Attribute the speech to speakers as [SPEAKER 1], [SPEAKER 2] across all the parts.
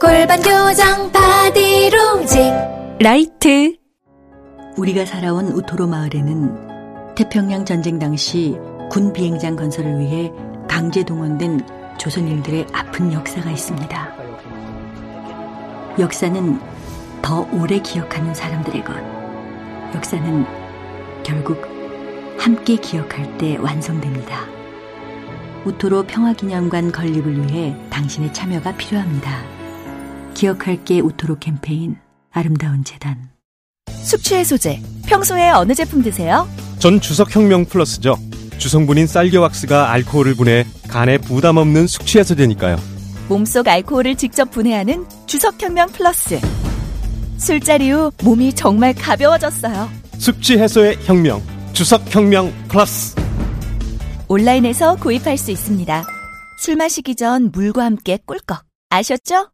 [SPEAKER 1] 골반 교정 바디로직
[SPEAKER 2] 라이트
[SPEAKER 3] 우리가 살아온 우토로 마을에는 태평양 전쟁 당시 군 비행장 건설을 위해 강제 동원된 조선인들의 아픈 역사가 있습니다. 역사는 더 오래 기억하는 사람들의 것. 역사는 결국 함께 기억할 때 완성됩니다. 우토로 평화기념관 건립을 위해 당신의 참여가 필요합니다. 기억할게 우토로 캠페인 아름다운 재단
[SPEAKER 2] 숙취 해소제 평소에 어느 제품 드세요?
[SPEAKER 4] 전 주석혁명 플러스죠. 주성분인 쌀겨 왁스가 알코올을 분해 간에 부담 없는 숙취 해소제니까요.
[SPEAKER 2] 몸속 알코올을 직접 분해하는 주석혁명 플러스 술자리 후 몸이 정말 가벼워졌어요
[SPEAKER 4] 숙취 해소의 혁명. 주석혁명 플러스.
[SPEAKER 2] 온라인에서 구입할 수 있습니다 술 마시기 전 물과 함께 꿀꺽 아셨죠?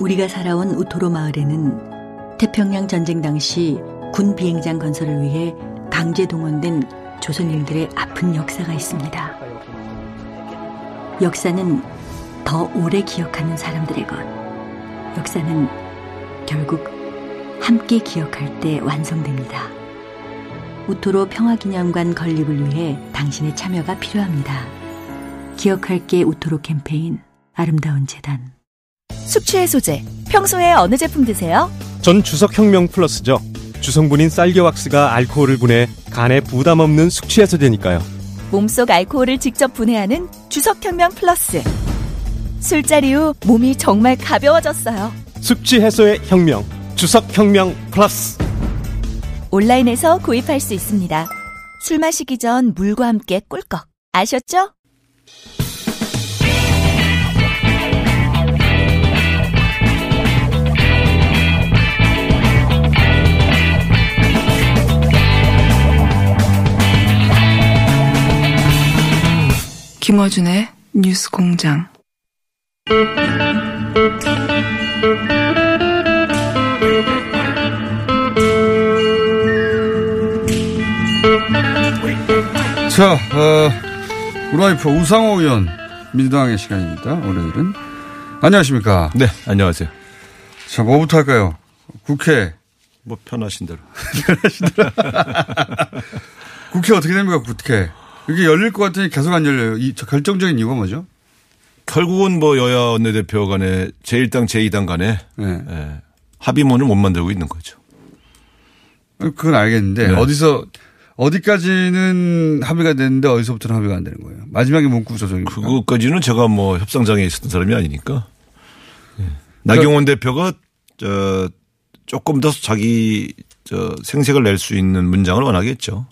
[SPEAKER 3] 우리가 살아온 우토로 마을에는 태평양 전쟁 당시 군 비행장 건설을 위해 강제 동원된 조선인들의 아픈 역사가 있습니다. 역사는 더 오래 기억하는 사람들의 것. 역사는 결국 함께 기억할 때 완성됩니다. 우토로 평화기념관 건립을 위해 당신의 참여가 필요합니다. 기억할게 우토로 캠페인 아름다운 재단
[SPEAKER 2] 숙취 해소제 평소에 어느 제품 드세요?
[SPEAKER 4] 전 주석혁명 플러스죠. 주성분인 쌀겨 왁스가 알코올을 분해 간에 부담 없는 숙취 해소제니까요.
[SPEAKER 2] 몸속 알코올을 직접 분해하는 주석혁명 플러스 술자리 후 몸이 정말 가벼워졌어요
[SPEAKER 4] 숙취 해소의 혁명. 주석혁명 플러스.
[SPEAKER 2] 온라인에서 구입할 수 있습니다 술 마시기 전 물과 함께 꿀꺽 아셨죠?
[SPEAKER 5] 김어준의 뉴스 공장.
[SPEAKER 6] 자, 어, 우리 와이프 우상호 의원 민주당의 시간입니다. 오늘은 안녕하십니까?
[SPEAKER 7] 네, 안녕하세요.
[SPEAKER 6] 자, 뭐부터 할까요? 국회
[SPEAKER 7] 뭐 편하신 대로.
[SPEAKER 6] 국회 어떻게 됩니까? 국회 이게 열릴 것 같으니 계속 안 열려요. 이저 결정적인 이유가 뭐죠?
[SPEAKER 7] 결국은 뭐 여야 원내대표 간에 제1당 제2당 간에
[SPEAKER 6] 네.
[SPEAKER 7] 예, 합의문을 못 만들고 있는 거죠.
[SPEAKER 6] 그건 알겠는데
[SPEAKER 7] 네.
[SPEAKER 6] 어디서 어디까지는 합의가 됐는데 어디서부터는 합의가 안 되는 거예요. 마지막에 문구 조정입니까?
[SPEAKER 7] 그것까지는 제가 뭐 협상장에 있었던 사람이 아니니까. 예. 나경원 대표가 저 조금 더 자기 저 생색을 낼 수 있는 문장을 원하겠죠.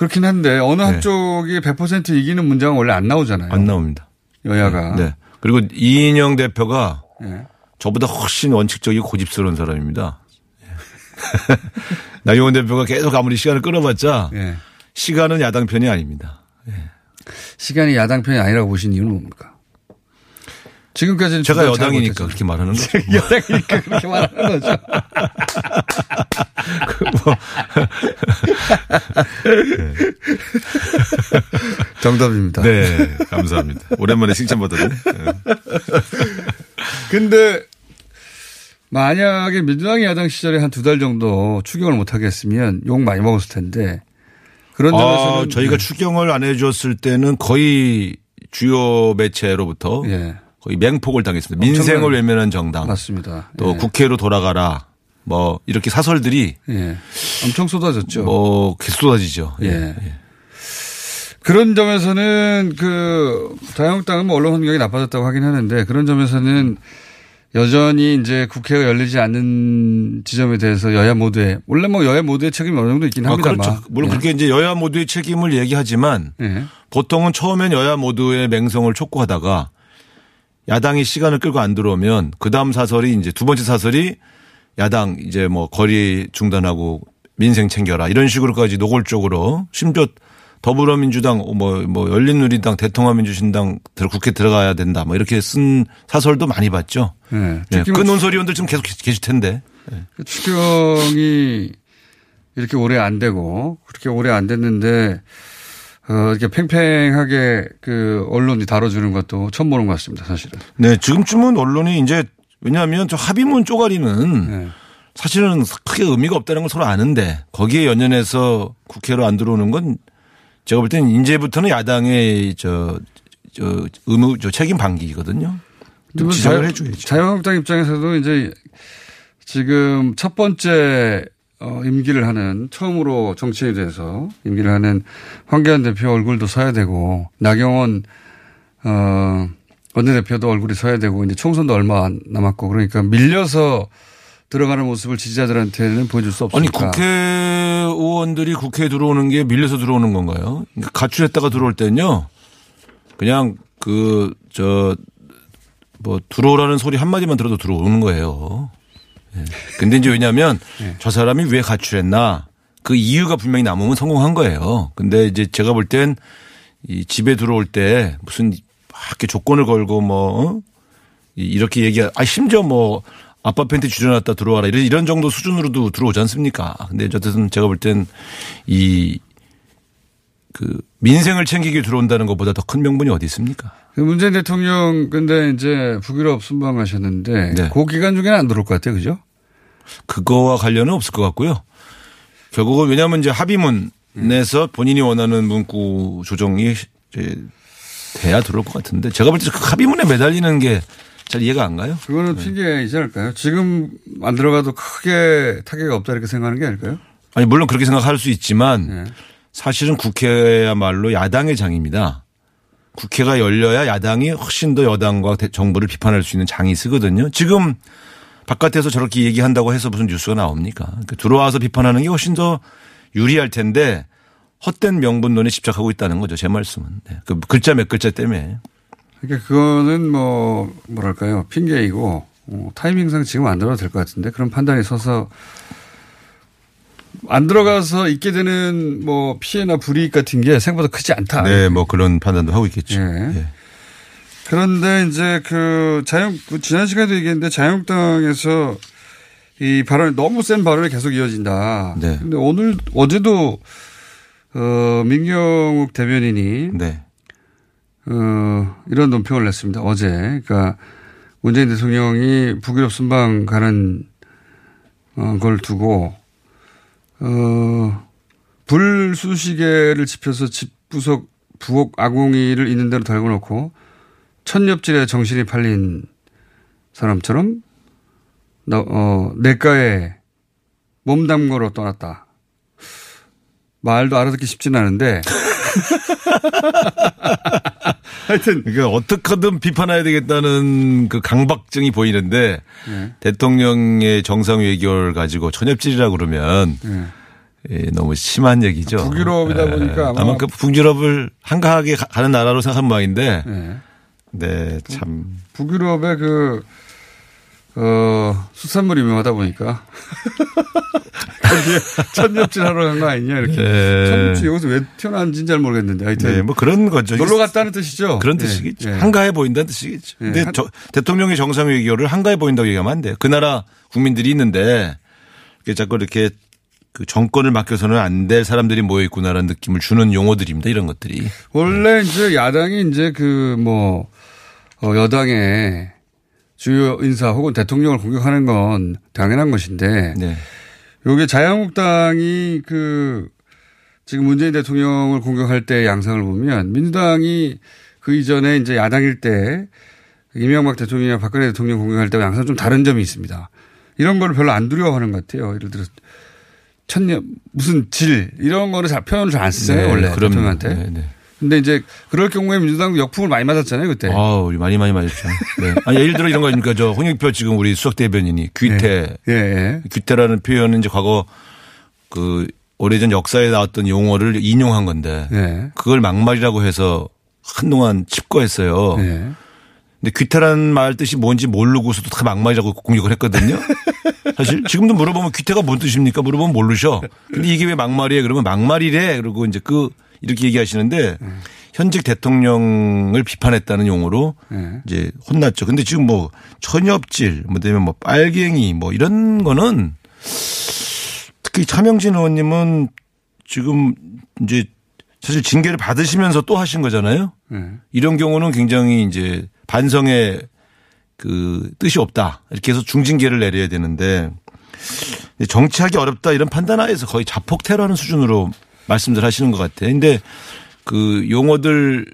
[SPEAKER 6] 그렇긴 한데 어느
[SPEAKER 7] 네.
[SPEAKER 6] 한쪽이 100% 이기는 문장은 원래 안 나오잖아요.
[SPEAKER 7] 안 나옵니다.
[SPEAKER 6] 여야가.
[SPEAKER 7] 네. 그리고 이인영 대표가
[SPEAKER 6] 네.
[SPEAKER 7] 저보다 훨씬 원칙적이고 고집스러운 사람입니다. 예. 나경원 대표가 계속 아무리 시간을 끌어봤자
[SPEAKER 6] 예.
[SPEAKER 7] 시간은 야당 편이 아닙니다.
[SPEAKER 6] 시간이 야당 편이 아니라고 보신 이유는 뭡니까? 지금까지는
[SPEAKER 7] 제가 여당이니까. 그렇게 말하는 거죠. 뭐.
[SPEAKER 6] 여당이니까 그렇게 말하는 거죠. 정답입니다.
[SPEAKER 7] 네, 감사합니다. 오랜만에 칭찬받았네. 네.
[SPEAKER 6] 근데 만약에 민주당이 야당 시절에 한 두 달 정도 추경을 못 하겠으면 욕 많이 먹었을 텐데 그런
[SPEAKER 7] 아,
[SPEAKER 6] 점에서는
[SPEAKER 7] 저희가
[SPEAKER 6] 네.
[SPEAKER 7] 추경을 안 해줬을 때는 거의 주요 매체로부터
[SPEAKER 6] 예.
[SPEAKER 7] 거의 맹폭을 당했습니다. 민생을 외면한 정당.
[SPEAKER 6] 맞습니다.
[SPEAKER 7] 또
[SPEAKER 6] 예.
[SPEAKER 7] 국회로 돌아가라. 뭐 이렇게 사설들이
[SPEAKER 6] 예. 엄청 쏟아졌죠.
[SPEAKER 7] 뭐 계속 쏟아지죠.
[SPEAKER 6] 예. 그런 점에서는 그 자유한국당은 뭐 언론 환경이 나빠졌다고 하긴 하는데 그런 점에서는 여전히 이제 국회가 열리지 않는 지점에 대해서 여야 모두의 원래 뭐 여야 모두의 책임이 어느 정도 있긴
[SPEAKER 7] 아,
[SPEAKER 6] 합니다만.
[SPEAKER 7] 그렇죠. 물론
[SPEAKER 6] 예.
[SPEAKER 7] 그렇게 이제 여야 모두의 책임을 얘기하지만
[SPEAKER 6] 예.
[SPEAKER 7] 보통은 처음엔 여야 모두의 맹성을 촉구하다가 야당이 시간을 끌고 안 들어오면 그 다음 사설이 이제 두 번째 사설이 야당 이제 뭐 거리 중단하고 민생 챙겨라 이런 식으로까지 노골적으로 심지어 더불어민주당 뭐, 뭐 열린우리당 대통합민주신당 들- 국회 들어가야 된다 뭐 이렇게 쓴 사설도 많이 봤죠.
[SPEAKER 6] 예.
[SPEAKER 7] 네,
[SPEAKER 6] 특히
[SPEAKER 7] 뭐그 논설위원들 지금 계속 계실 텐데.
[SPEAKER 6] 그 추경이 이렇게 오래 안 되고 그렇게 오래 안 됐는데 어, 이렇게 팽팽하게 그 언론이 다뤄주는 것도 처음 보는 것 같습니다, 사실은.
[SPEAKER 7] 네, 지금쯤은 언론이 이제 왜냐하면 저 합의문 쪼가리는
[SPEAKER 6] 네.
[SPEAKER 7] 사실은 크게 의미가 없다는 걸 서로 아는데 거기에 연연해서 국회로 안 들어오는 건 제가 볼 때는 이제부터는 야당의 저, 저 의무, 저 책임 방기거든요. 지적을 해줘야죠.
[SPEAKER 6] 자유한국당 입장에서도 이제 지금 첫 번째 어, 임기를 하는 처음으로 정치인이 돼서 임기를 하는 황교안 대표 얼굴도 서야 되고 나경원 어, 원내대표도 얼굴이 서야 되고 이제 총선도 얼마 안 남았고 그러니까 밀려서 들어가는 모습을 지지자들한테는 보여줄 수
[SPEAKER 7] 아니
[SPEAKER 6] 없으니까.
[SPEAKER 7] 국회의원들이 국회에 들어오는 게 밀려서 들어오는 건가요? 그러니까 가출했다가 들어올 때는요. 그냥 그 저 뭐 들어오라는 소리 한 마디만 들어도 들어오는 거예요. 예. 근데 이제 왜냐하면
[SPEAKER 6] 예.
[SPEAKER 7] 저 사람이 왜 가출했나 그 이유가 분명히 남으면 성공한 거예요. 근데 이제 제가 볼 땐 이 집에 들어올 때 무슨 막 이렇게 조건을 걸고 뭐 어? 이- 이렇게 얘기 아 심지어 뭐 아빠 팬티 줄여놨다 들어와라 이런 이런 정도 수준으로도 들어오지 않습니까? 근데 어쨌든 제가 볼 땐 이 그 민생을 챙기기 들어온다는 것보다 더 큰 명분이 어디 있습니까?
[SPEAKER 6] 그 문재인 대통령 근데 이제 북유럽 순방하셨는데
[SPEAKER 7] 네.
[SPEAKER 6] 그 기간 중에는 안 들어올 것 같아요. 그죠?
[SPEAKER 7] 그거와 관련은 없을 것 같고요. 결국은 왜냐하면 이제 합의문에서 본인이 원하는 문구 조정이 이제 돼야 들어올 것 같은데 제가 볼 때 그 합의문에 매달리는 게 잘 이해가 안 가요.
[SPEAKER 6] 그거는
[SPEAKER 7] 네.
[SPEAKER 6] 핑계이지 않을까요? 지금 안 들어가도 크게 타격이 없다 이렇게 생각하는 게 아닐까요?
[SPEAKER 7] 아니 물론 그렇게 생각할 수 있지만
[SPEAKER 6] 네.
[SPEAKER 7] 사실은 국회야말로 야당의 장입니다. 국회가 열려야 야당이 훨씬 더 여당과 대- 정부를 비판할 수 있는 장이 쓰거든요. 지금 바깥에서 저렇게 얘기한다고 해서 무슨 뉴스가 나옵니까? 그러니까 들어와서 비판하는 게 훨씬 더 유리할 텐데 헛된 명분론에 집착하고 있다는 거죠. 제 말씀은. 네. 그 글자 몇 글자 때문에.
[SPEAKER 6] 그러니까 그거는 뭐 뭐랄까요 핑계이고 어, 타이밍상 지금 안 들어가도 될 것 같은데 그런 판단이 서서 안 들어가서 있게 되는 뭐 피해나 불이익 같은 게 생각보다 크지 않다.
[SPEAKER 7] 네, 뭐 그런 판단도 하고 있겠죠.
[SPEAKER 6] 예.
[SPEAKER 7] 예.
[SPEAKER 6] 그런데 이제 그 자유 그 지난 시간에도 얘기했는데 자유한국당에서 이 발언이 너무 센 발언이 계속 이어진다.
[SPEAKER 7] 네.
[SPEAKER 6] 근데 오늘 어제도 어 민경욱 대변인이
[SPEAKER 7] 네.
[SPEAKER 6] 어, 이런 논평을 냈습니다. 어제. 그러니까 문재인 대통령이 북유럽 순방 가는 어, 걸 두고 어, 불수시개를 집혀서 집구석 부엌 아궁이를 있는 대로 달고 놓고 첫옆질에 정신이 팔린 사람처럼 너, 어, 내과에 몸담거로 떠났다. 말도 알아듣기 쉽진 않은데 하여튼
[SPEAKER 7] 그러니까 어떻게든 비판해야 되겠다는 그 강박증이 보이는데
[SPEAKER 6] 네.
[SPEAKER 7] 대통령의 정상 외교를 가지고 천엽질이라 그러면
[SPEAKER 6] 네.
[SPEAKER 7] 예, 너무 심한 얘기죠.
[SPEAKER 6] 북유럽이다
[SPEAKER 7] 예.
[SPEAKER 6] 보니까 아마-
[SPEAKER 7] 아마 그 북유럽을 한가하게 가- 가는 나라로 생각한 모양인데
[SPEAKER 6] 네.
[SPEAKER 7] 네, 참.
[SPEAKER 6] 북유럽의 그, 어, 수산물이 유명하다 보니까. 거기에 천엽질 하러 간 거 아니냐, 이렇게.
[SPEAKER 7] 네.
[SPEAKER 6] 천엽질 여기서 왜 튀어나왔는지는 잘 모르겠는데. 하여튼.
[SPEAKER 7] 네, 뭐 그런 거죠.
[SPEAKER 6] 놀러 갔다는 뜻이죠?
[SPEAKER 7] 그런
[SPEAKER 6] 네.
[SPEAKER 7] 뜻이겠죠.
[SPEAKER 6] 네.
[SPEAKER 7] 한가해 보인다는 뜻이겠죠.
[SPEAKER 6] 네.
[SPEAKER 7] 근데
[SPEAKER 6] 한-
[SPEAKER 7] 저, 대통령의 정상 외교를 한가해 보인다고 얘기하면 안 돼요. 그 나라 국민들이 있는데 이렇게 자꾸 이렇게 그 정권을 맡겨서는 안 될 사람들이 모여 있구나라는 느낌을 주는 용어들입니다. 이런 것들이.
[SPEAKER 6] 원래 이제 야당이 이제 그 뭐, 어, 여당의 주요 인사 혹은 대통령을 공격하는 건 당연한 것인데.
[SPEAKER 7] 네.
[SPEAKER 6] 요게 자유한국당이 그 지금 문재인 대통령을 공격할 때 양상을 보면 민주당이 그 이전에 이제 야당일 때 이명박 대통령이나 박근혜 대통령 공격할 때와 항상 좀 다른 점이 있습니다. 이런 걸 별로 안 두려워하는 것 같아요. 예를 들어 천년 무슨 질 이런 거를 잘 표현을 잘 안 쓰잖아요
[SPEAKER 7] 네,
[SPEAKER 6] 원래
[SPEAKER 7] 그럼요.
[SPEAKER 6] 대통령한테.
[SPEAKER 7] 네, 네.
[SPEAKER 6] 근데 이제 그럴 경우에 민주당 역풍을 많이 맞았잖아요 그때.
[SPEAKER 7] 아, 우리 많이 많이 맞았죠. 네. 아니, 예를 들어 이런 거니까 저 홍익표 지금 우리 수석 대변인이 귀태.
[SPEAKER 6] 예, 예.
[SPEAKER 7] 귀태라는 표현은 이제 과거 그 오래전 역사에 나왔던 용어를 인용한 건데
[SPEAKER 6] 예.
[SPEAKER 7] 그걸 막말이라고 해서 한동안 칩거했어요.
[SPEAKER 6] 예.
[SPEAKER 7] 근데 귀태라는 말 뜻이 뭔지 모르고서도 다 막말이라고 공격을 했거든요. 사실 지금도 물어보면 귀태가 뭔 뜻입니까? 물어보면 모르셔. 근데 이게 왜 막말이에요? 그러면 막말이래. 그러고 이제 그 이렇게 얘기하시는데 현직 대통령을 비판했다는 용어로
[SPEAKER 6] 예.
[SPEAKER 7] 이제 혼났죠. 근데 지금 뭐 천엽질, 뭐 되면 뭐 빨갱이 뭐 이런 거는 특히 차명진 의원님은 지금 이제 사실 징계를 받으시면서 또 하신 거잖아요.
[SPEAKER 6] 예.
[SPEAKER 7] 이런 경우는 굉장히 이제 반성의 그 뜻이 없다. 이렇게 해서 중징계를 내려야 되는데 정치하기 어렵다 이런 판단하에서 거의 자폭 테러하는 수준으로 말씀들 하시는 것 같아요. 근데 그 용어들을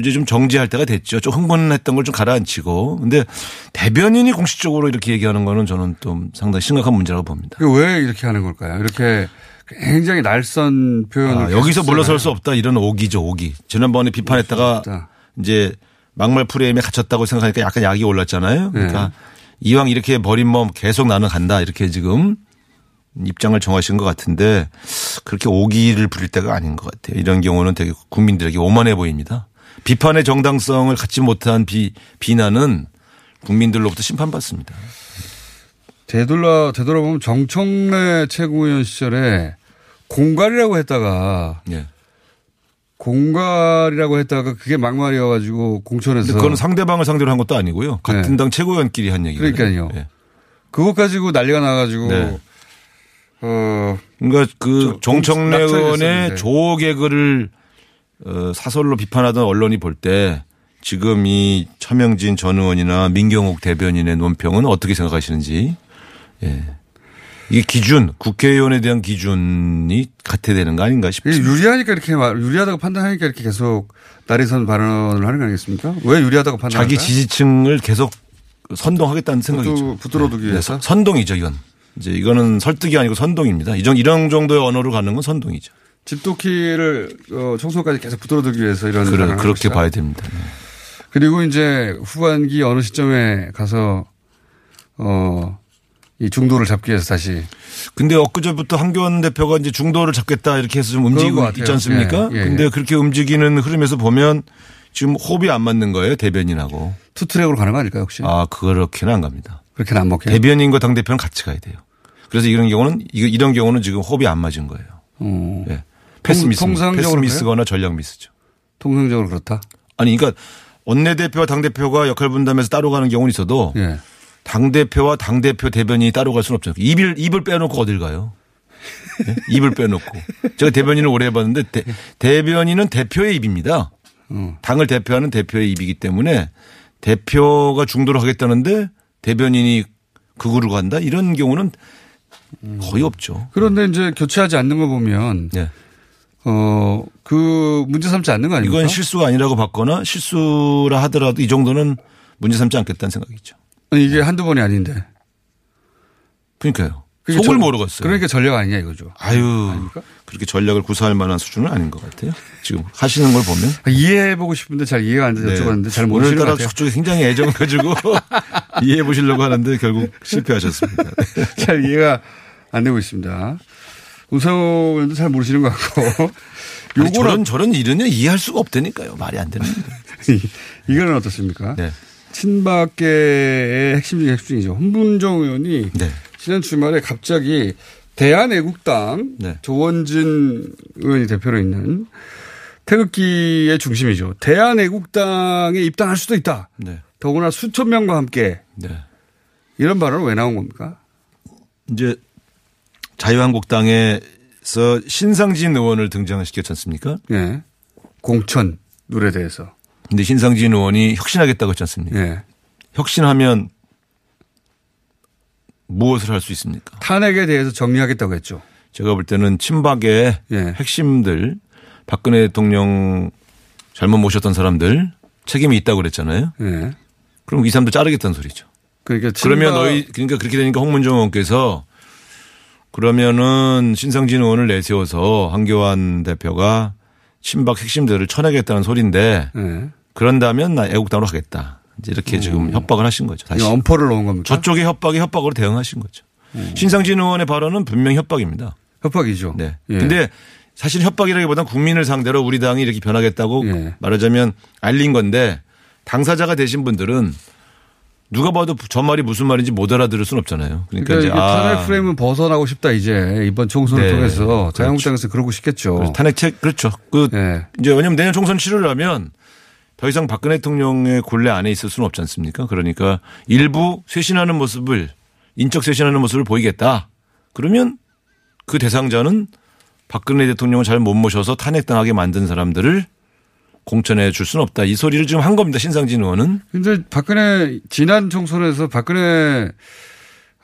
[SPEAKER 7] 이제 좀 정지할 때가 됐죠. 좀 흥분했던 걸 좀 가라앉히고. 근데 대변인이 공식적으로 이렇게 얘기하는 거는 저는 좀 상당히 심각한 문제라고 봅니다.
[SPEAKER 6] 왜 이렇게 하는 걸까요? 이렇게 굉장히 날선 표현을
[SPEAKER 7] 아, 여기서 물러설. 수 없다 이런 오기죠, 오기. 지난번에 비판했다가. 이제 막말 프레임에 갇혔다고 생각하니까 약간 약이 올랐잖아요. 그러니까
[SPEAKER 6] 네.
[SPEAKER 7] 이왕 이렇게 버린 몸 계속 나는 간다 이렇게 지금 입장을 정하신 것 같은데 그렇게 오기를 부릴 때가 아닌 것 같아요. 이런 경우는 되게 국민들에게 오만해 보입니다. 비판의 정당성을 갖지 못한 비, 비난은 국민들로부터 심판받습니다.
[SPEAKER 6] 되돌아 되돌아보면 정청래 최고위원 시절에 공갈이라고 했다가
[SPEAKER 7] 예.
[SPEAKER 6] 공갈이라고 했다가 그게 막말이어가지고 공천에서
[SPEAKER 7] 그거는 상대방을 상대로 한 것도 아니고요. 같은
[SPEAKER 6] 네.
[SPEAKER 7] 당 최고위원끼리 한 얘기예요.
[SPEAKER 6] 그러니까요.
[SPEAKER 7] 예.
[SPEAKER 6] 그것 가지고 난리가 나가지고
[SPEAKER 7] 네.
[SPEAKER 6] 어
[SPEAKER 7] 그러니까 그
[SPEAKER 6] 저-
[SPEAKER 7] 정청래
[SPEAKER 6] 낙찰이
[SPEAKER 7] 의원의. 조호 개그를 어, 사설로 비판하던 언론이 볼 때 지금 이 차명진 전 의원이나 민경욱 대변인의 논평은 어떻게 생각하시는지 예. 이게 기준 국회의원에 대한 기준이 같아야 되는 거 아닌가 싶습니다.
[SPEAKER 6] 유리하니까 이렇게 말- 유리하다고 판단하니까 이렇게 계속 날이선 발언을 하는 거 아니겠습니까? 왜 유리하다고 판단할까요?
[SPEAKER 7] 자기 지지층을 계속 선동하겠다는 생각이죠.
[SPEAKER 6] 붙들어두기
[SPEAKER 7] 네.
[SPEAKER 6] 위해서?
[SPEAKER 7] 네. 선동이죠, 이건. 이제 이거는 설득이 아니고 선동입니다. 이정 이런 정도의 언어로 가는 건 선동이죠.
[SPEAKER 6] 집도키를 어, 청소까지 계속 붙들어두기 위해서 이런
[SPEAKER 7] 그래, 그렇게
[SPEAKER 6] 있다.
[SPEAKER 7] 봐야 됩니다. 네.
[SPEAKER 6] 그리고 이제 후반기 어느 시점에 가서 어, 이 중도를 잡기 위해서 다시
[SPEAKER 7] 근데 엊그제부터 황교안 대표가 이제 중도를 잡겠다 이렇게 해서 좀 움직이고. 있지 않습니까?
[SPEAKER 6] 예, 예,
[SPEAKER 7] 근데
[SPEAKER 6] 예.
[SPEAKER 7] 그렇게 움직이는 흐름에서 보면 지금 호흡이 안 맞는 거예요. 대변인하고.
[SPEAKER 6] two-track으로 가는 거 아닐까요 혹시?
[SPEAKER 7] 아, 그렇게는 안 갑니다.
[SPEAKER 6] 그렇게는 안 먹혀요.
[SPEAKER 7] 대변인과 당 대표는 같이 가야 돼요. 그래서 이런 경우는, 이런 경우는 지금 호흡이 안 맞은 거예요.
[SPEAKER 6] 어,
[SPEAKER 7] 예. 패스 미스.
[SPEAKER 6] 통상적으로
[SPEAKER 7] 패스 미스거나 전략 미스죠.
[SPEAKER 6] 통상적으로 그렇다.
[SPEAKER 7] 아니, 그러니까 원내 대표와 당 대표가 역할 분담해서 따로 가는 경우는 있어도
[SPEAKER 6] 예.
[SPEAKER 7] 당 대표와 당 대표 대변인이 따로 갈 수는 없잖아요. 입을, 입을 빼놓고 어딜 가요? 예? 입을 빼놓고. 제가 대변인을 오래 해봤는데 대, 대변인은 대표의 입입니다.
[SPEAKER 6] 어.
[SPEAKER 7] 당을 대표하는 대표의 입이기 때문에 대표가 중도로 하겠다는데 대변인이 극으로 간다? 이런 경우는 거의 없죠.
[SPEAKER 6] 그런데 이제 교체하지 않는 거 보면
[SPEAKER 7] 예.
[SPEAKER 6] 어, 그 문제 삼지 않는 거 아닙니까?
[SPEAKER 7] 이건 실수가 아니라고 봤거나 실수라 하더라도 이 정도는 문제 삼지 않겠다는 생각이죠.
[SPEAKER 6] 이게 한두 번이 아닌데.
[SPEAKER 7] 그러니까요. 속을
[SPEAKER 6] 전-
[SPEAKER 7] 모르겠어요.
[SPEAKER 6] 그러니까 전략 아니냐 이거죠.
[SPEAKER 7] 아유, 그렇게 전략을 구사할 만한 수준은 아닌 것 같아요. 지금 하시는 걸 보면.
[SPEAKER 6] 이해해보고 싶은데 잘 이해가 안 돼서
[SPEAKER 7] 네.
[SPEAKER 6] 여쭤봤는데 잘 모르시는 것
[SPEAKER 7] 오늘따라. 저쪽에 굉장히 애정을 가지고 이해해 보시려고 하는데 결국 실패하셨습니다.
[SPEAKER 6] 잘 이해가 안 되고 있습니다. 우성호 의원도 잘 모르시는 것 같고. 요거는
[SPEAKER 7] 저런 저런 일은요 이해할 수가 없다니까요. 말이 안 되는.
[SPEAKER 6] 이거는 어떻습니까?
[SPEAKER 7] 네.
[SPEAKER 6] 친박계의 핵심 중에 핵심이죠. 홍문정 의원이
[SPEAKER 7] 네.
[SPEAKER 6] 지난 주말에 갑자기 대한애국당
[SPEAKER 7] 네.
[SPEAKER 6] 조원진 의원이 대표로 있는 태극기의 중심이죠. 대한애국당에 입당할 수도 있다.
[SPEAKER 7] 네.
[SPEAKER 6] 더구나 수천 명과 함께
[SPEAKER 7] 네.
[SPEAKER 6] 이런 발언은 왜 나온 겁니까?
[SPEAKER 7] 이제 자유한국당에서 신상진 의원을 등장시켰지 않습니까?
[SPEAKER 6] 예. 공천 룰에 대해서.
[SPEAKER 7] 근데 신상진 의원이 혁신하겠다고 했지 않습니까?
[SPEAKER 6] 예.
[SPEAKER 7] 혁신하면 무엇을 할 수 있습니까?
[SPEAKER 6] 탄핵에 대해서 정리하겠다고 했죠.
[SPEAKER 7] 제가 볼 때는 친박의
[SPEAKER 6] 예.
[SPEAKER 7] 핵심들 박근혜 대통령 잘못 모셨던 사람들 책임이 있다고 그랬잖아요.
[SPEAKER 6] 예.
[SPEAKER 7] 그럼 이 사람도 자르겠다는 소리죠.
[SPEAKER 6] 그러니까
[SPEAKER 7] 그러면 너희 그러니까 그렇게 되니까 홍문정 의원께서 그러면은 신상진 의원을 내세워서 황교안 대표가 친박 핵심들을 쳐내겠다는 소리인데
[SPEAKER 6] 네.
[SPEAKER 7] 그런다면 나 애국당으로 하겠다. 이렇게 지금 협박을 하신 거죠. 다시.
[SPEAKER 6] 음. 엄포를 놓은 겁니까?
[SPEAKER 7] 저쪽의 협박에 협박으로 대응하신 거죠. 신상진 의원의 발언은 분명 히 협박입니다.
[SPEAKER 6] 협박이죠.
[SPEAKER 7] 네.
[SPEAKER 6] 예.
[SPEAKER 7] 근데 사실 협박이라기보다는 국민을 상대로 우리 당이 이렇게 변하겠다고
[SPEAKER 6] 예.
[SPEAKER 7] 말하자면 알린 건데 당사자가 되신 분들은 누가 봐도 저 말이 무슨 말인지 못 알아들을 수는 없잖아요. 그러니까,
[SPEAKER 6] 그러니까
[SPEAKER 7] 이제 아,
[SPEAKER 6] 탄핵 프레임은 벗어나고 싶다 이제 이번 총선을
[SPEAKER 7] 네.
[SPEAKER 6] 통해서 자유한국당에서 그러고 싶겠죠.
[SPEAKER 7] 그래서 탄핵 책 그렇죠. 그
[SPEAKER 6] 예.
[SPEAKER 7] 이제 왜냐면 내년 총선 치르려면 더 이상 박근혜 대통령의 곤래 안에 있을 수는 없지 않습니까? 그러니까 일부 쇄신하는 모습을 인적 쇄신하는 모습을 보이겠다. 그러면 그 대상자는 박근혜 대통령을 잘 못 모셔서 탄핵당하게 만든 사람들을 공천해 줄 수는 없다. 이 소리를 지금 한 겁니다. 신상진 의원은.
[SPEAKER 6] 근데 박근혜 지난 총선에서 박근혜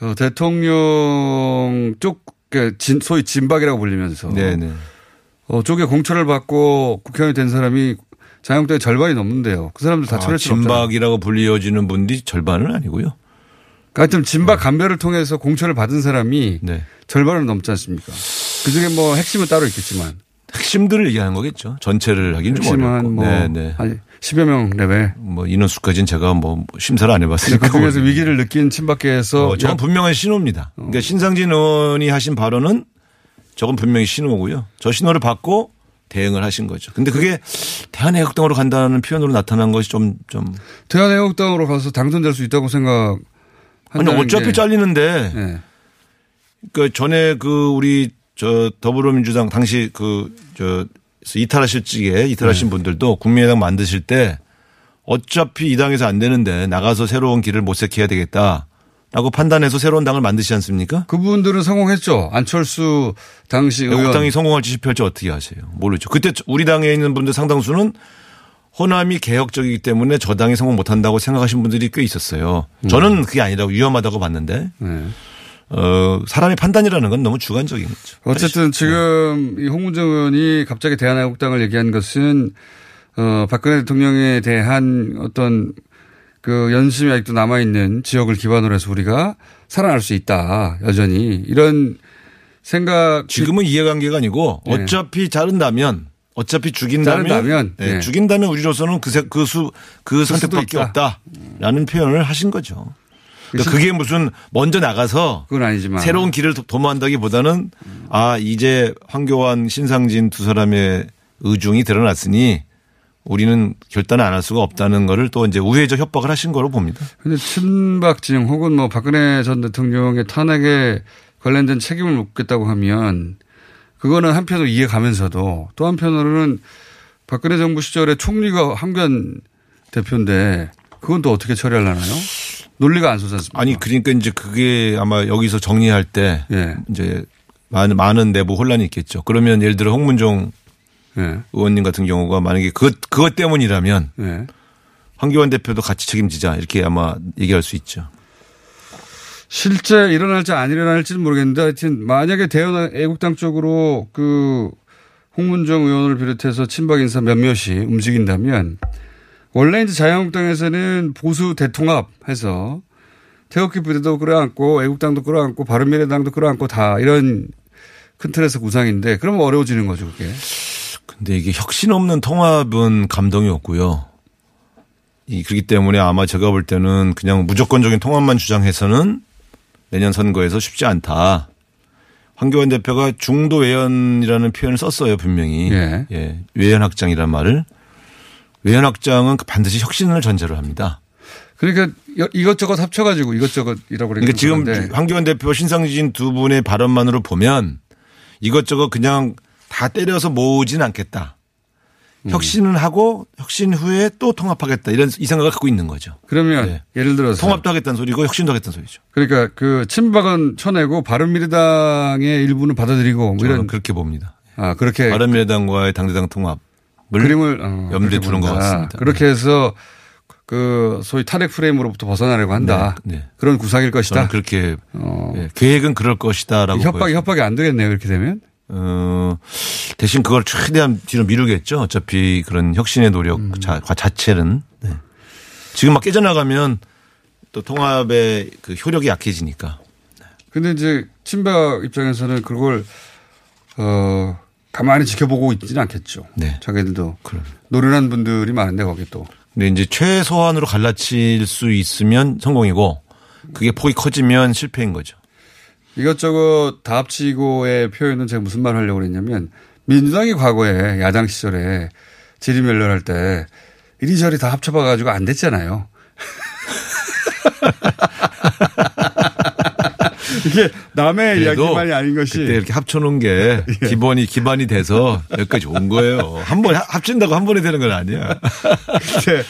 [SPEAKER 6] 어, 대통령 쪽 진- 소위 진박이라고 불리면서
[SPEAKER 7] 네네.
[SPEAKER 6] 어, 쪽에 공천을 받고 국회의원이 된 사람이 자유한국당의 절반이 넘는데요. 그 사람들 다
[SPEAKER 7] 아,
[SPEAKER 6] 수 없잖아요.
[SPEAKER 7] 진박이라고 불리어지는 분들이 절반은 아니고요.
[SPEAKER 6] 하여튼 진박 감별을 통해서 공천을 받은 사람이
[SPEAKER 7] 네.
[SPEAKER 6] 절반은 넘지 않습니까? 그중에 뭐 핵심은 따로 있겠지만
[SPEAKER 7] 핵심들을 얘기하는 거겠죠. 전체를 하긴 좀 어렵고.
[SPEAKER 6] 뭐
[SPEAKER 7] 네네.
[SPEAKER 6] 한 10여 명 레벨.
[SPEAKER 7] 뭐 인원수까지는 제가 뭐 심사를 안 해봤으니까.
[SPEAKER 6] 그 중에서
[SPEAKER 7] 모르겠는데.
[SPEAKER 6] 위기를 느낀 친박계에서
[SPEAKER 7] 어, 저건 분명한 신호입니다. 그러니까 신상진 의원이 하신 발언은 저건 분명히 신호고요. 저 신호를 받고 대응을 하신 거죠. 근데 그게 대한애국당으로 간다는 표현으로 나타난 것이 좀, 좀.
[SPEAKER 6] 대한애국당으로 가서 당선될 수 있다고 생각.
[SPEAKER 7] 아니, 어차피 잘리는데.
[SPEAKER 6] 네.
[SPEAKER 7] 그 전에 그 우리 저 더불어민주당 당시 그 저 이탈하실 적에 이탈하신 분들도 국민의당 만드실 때 어차피 이 당에서 안 되는데 나가서 새로운 길을 모색해야 되겠다 라고 판단해서 새로운 당을 만드시지 않습니까?
[SPEAKER 6] 그분들은 성공했죠. 안철수 당시 의원.
[SPEAKER 7] 애국당이 성공할지 실패할지 어떻게 아세요? 모르죠. 그때 우리 당에 있는 분들 상당수는 호남이 개혁적이기 때문에 저 당이 성공 못한다고 생각하신 분들이 꽤 있었어요. 저는 그게 아니라고 위험하다고 봤는데
[SPEAKER 6] 네.
[SPEAKER 7] 어, 사람의 판단이라는 건 너무 주관적인 거죠.
[SPEAKER 6] 어쨌든 지금 이 홍문정 의원이 갑자기 대한애국당을 얘기한 것은 어, 박근혜 대통령에 대한 어떤 그 연심이 아직도 남아있는 지역을 기반으로 해서 우리가 살아날 수 있다. 여전히. 이런 생각.
[SPEAKER 7] 지금은 이해관계가 아니고
[SPEAKER 6] 네.
[SPEAKER 7] 어차피 자른다면 어차피 죽인다면
[SPEAKER 6] 자른다면,
[SPEAKER 7] 네,
[SPEAKER 6] 네.
[SPEAKER 7] 죽인다면 우리로서는 그, 세- 그 수, 그 선택밖에
[SPEAKER 6] 있다.
[SPEAKER 7] 없다라는 표현을 하신 거죠. 그러니까 그게 무슨 먼저 나가서
[SPEAKER 6] 그건 아니지만.
[SPEAKER 7] 새로운 길을 도- 도모한다기보다는 아 이제 황교안 신상진 두 사람의 의중이 드러났으니 우리는 결단을 안 할 수가 없다는 거를 또 이제 우회적 협박을 하신 거로 봅니다.
[SPEAKER 6] 근데 친박진 혹은 뭐 박근혜 전 대통령의 탄핵에 관련된 책임을 묻겠다고 하면 그거는 한편으로 이해 가면서도 또 한편으로는 박근혜 정부 시절에 총리가 황교안 대표인데 그건 또 어떻게 처리하려나요? 논리가 안 솟지 않습니까?
[SPEAKER 7] 아니 그러니까 이제 그게 아마 여기서 정리할 때
[SPEAKER 6] 예.
[SPEAKER 7] 이제 많은 많은 내부 혼란이 있겠죠. 그러면 예를 들어 홍문종
[SPEAKER 6] 예.
[SPEAKER 7] 의원님 같은 경우가 만약에 그것 그것 때문이라면
[SPEAKER 6] 예.
[SPEAKER 7] 황교안 대표도 같이 책임지자 이렇게 아마 얘기할 수 있죠.
[SPEAKER 6] 실제 일어날지 안 일어날지는 모르겠는데 하여튼 만약에 대연 애국당 쪽으로 그 홍문정 의원을 비롯해서 친박 인사 몇몇이 움직인다면 원래 이제 자유한국당에서는 보수 대통합해서 태극기 부대도 끌어안고 애국당도 끌어안고 바른미래당도 끌어안고 다 이런 큰 틀에서 구상인데 그러면 어려워지는 거죠 그게.
[SPEAKER 7] 근데 이게 혁신 없는 통합은 감동이 없고요. 이 그렇기 때문에 아마 제가 볼 때는 그냥 무조건적인 통합만 주장해서는 내년 선거에서 쉽지 않다. 황교안 대표가 중도 외연이라는 표현을 썼어요 분명히.
[SPEAKER 6] 예.
[SPEAKER 7] 예. 외연 확장이란 말을. 외연 확장은 반드시 혁신을 전제로 합니다.
[SPEAKER 6] 그러니까 이것저것 합쳐가지고 이것저것이라고
[SPEAKER 7] 그러니까 지금
[SPEAKER 6] 그러는데
[SPEAKER 7] 황교안 대표 신상진 두 분의 발언만으로 보면 이것저것 그냥 다 때려서 모으진 않겠다.
[SPEAKER 6] 음.
[SPEAKER 7] 혁신은 하고 혁신 후에 또 통합하겠다 이런 이 생각을 갖고 있는 거죠.
[SPEAKER 6] 그러면
[SPEAKER 7] 네.
[SPEAKER 6] 예를 들어서
[SPEAKER 7] 통합도 하겠다는 소리고 혁신도 하겠다는 소리죠.
[SPEAKER 6] 그러니까 그 친박은 쳐내고 바른미래당의 일부는 받아들이고 뭐
[SPEAKER 7] 저는
[SPEAKER 6] 이런
[SPEAKER 7] 그렇게 봅니다.
[SPEAKER 6] 아 그렇게
[SPEAKER 7] 바른미래당과의 당대당 통합을
[SPEAKER 6] 그림을 어,
[SPEAKER 7] 염두에
[SPEAKER 6] 그렇게
[SPEAKER 7] 두는 것. 같습니다.
[SPEAKER 6] 그렇게 해서 그 소위 탄핵 프레임으로부터 벗어나려고 한다.
[SPEAKER 7] 네, 네.
[SPEAKER 6] 그런 구상일 것이다.
[SPEAKER 7] 저는 그렇게
[SPEAKER 6] 어.
[SPEAKER 7] 예, 계획은 그럴 것이다라고
[SPEAKER 6] 협박이
[SPEAKER 7] 보여집니다.
[SPEAKER 6] 협박이 안 되겠네요. 이렇게 되면.
[SPEAKER 7] 어, 대신 그걸 최대한 뒤로 미루겠죠. 어차피 그런 혁신의 노력
[SPEAKER 6] 음.
[SPEAKER 7] 자, 자체는. 네. 지금 막 깨져나가면 또 통합의 그 효력이 약해지니까.
[SPEAKER 6] 근데 이제 친박 입장에서는 그걸 어 가만히 지켜보고 있지는 않겠죠.
[SPEAKER 7] 네.
[SPEAKER 6] 자기들도
[SPEAKER 7] 그럼.
[SPEAKER 6] 노련한 분들이 많은데 거기 또
[SPEAKER 7] 근데 이제 최소한으로 갈라칠 수 있으면 성공이고 그게 폭이 커지면 실패인 거죠.
[SPEAKER 6] 이것저것 다 합치고의 표현은 제가 무슨 말을 하려고 그랬냐면 민주당이 과거에 야당 시절에 지리멸렬할 때 이리저리 다 합쳐봐가지고 안 됐잖아요. 이게 남의 이야기만이 아닌 것이
[SPEAKER 7] 그때 이렇게 합쳐놓은 게 기본이 기반이 돼서 여기까지 온 거예요. 한 합- 합친다고 한 번에 되는 건 아니야.
[SPEAKER 6] 그때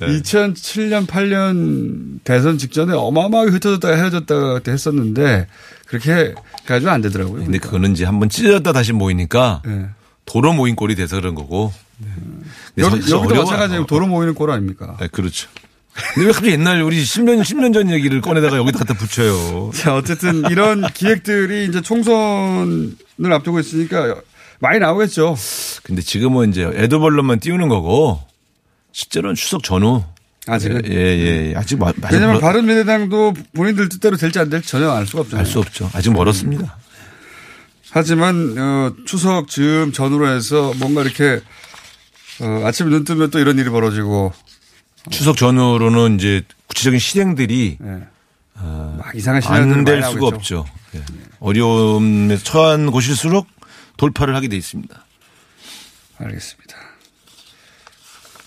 [SPEAKER 6] 2007년 8년 대선 직전에 어마어마하게 흩어졌다가 헤어졌다가 그때 했었는데 그렇게 가지고 안 되더라고요.
[SPEAKER 7] 근데 그거는 이제 한번 찢었다 다시 모이니까
[SPEAKER 6] 예.
[SPEAKER 7] 도로 모인 꼴이 돼서 그런 거고. 근데
[SPEAKER 6] 여기, 여기도. 마찬가지예요. 도로 모이는 꼴 아닙니까?
[SPEAKER 7] 네, 그렇죠. 근데 왜 갑자기 옛날 우리 10년, 10년 전 얘기를 꺼내다가 여기다 갖다 붙여요.
[SPEAKER 6] 자, 어쨌든 이런 기획들이 이제 총선을 앞두고 있으니까 많이 나오겠죠.
[SPEAKER 7] 근데 지금은 이제 애도벌론만 띄우는 거고 실제로는 추석 전후.
[SPEAKER 6] 아직은?
[SPEAKER 7] 예, 예, 예. 아직 마-
[SPEAKER 6] 왜냐하면
[SPEAKER 7] 멀-
[SPEAKER 6] 바른 미래당도 본인들 뜻대로 될지 안 될지 전혀 알 수가 없잖아요.
[SPEAKER 7] 알 수 없죠. 아직 멀었습니다.
[SPEAKER 6] 하지만 어, 추석 즈음 전후로 해서 뭔가 이렇게 어, 아침에 눈 뜨면 또 이런 일이 벌어지고
[SPEAKER 7] 추석 전후로는 이제 구체적인 실행들이
[SPEAKER 6] 예. 막 이상한 시나리오들이
[SPEAKER 7] 안될
[SPEAKER 6] 많이
[SPEAKER 7] 수가. 없죠. 예. 어려움에 처한 곳일수록 돌파를 하게 돼 있습니다.
[SPEAKER 6] 알겠습니다.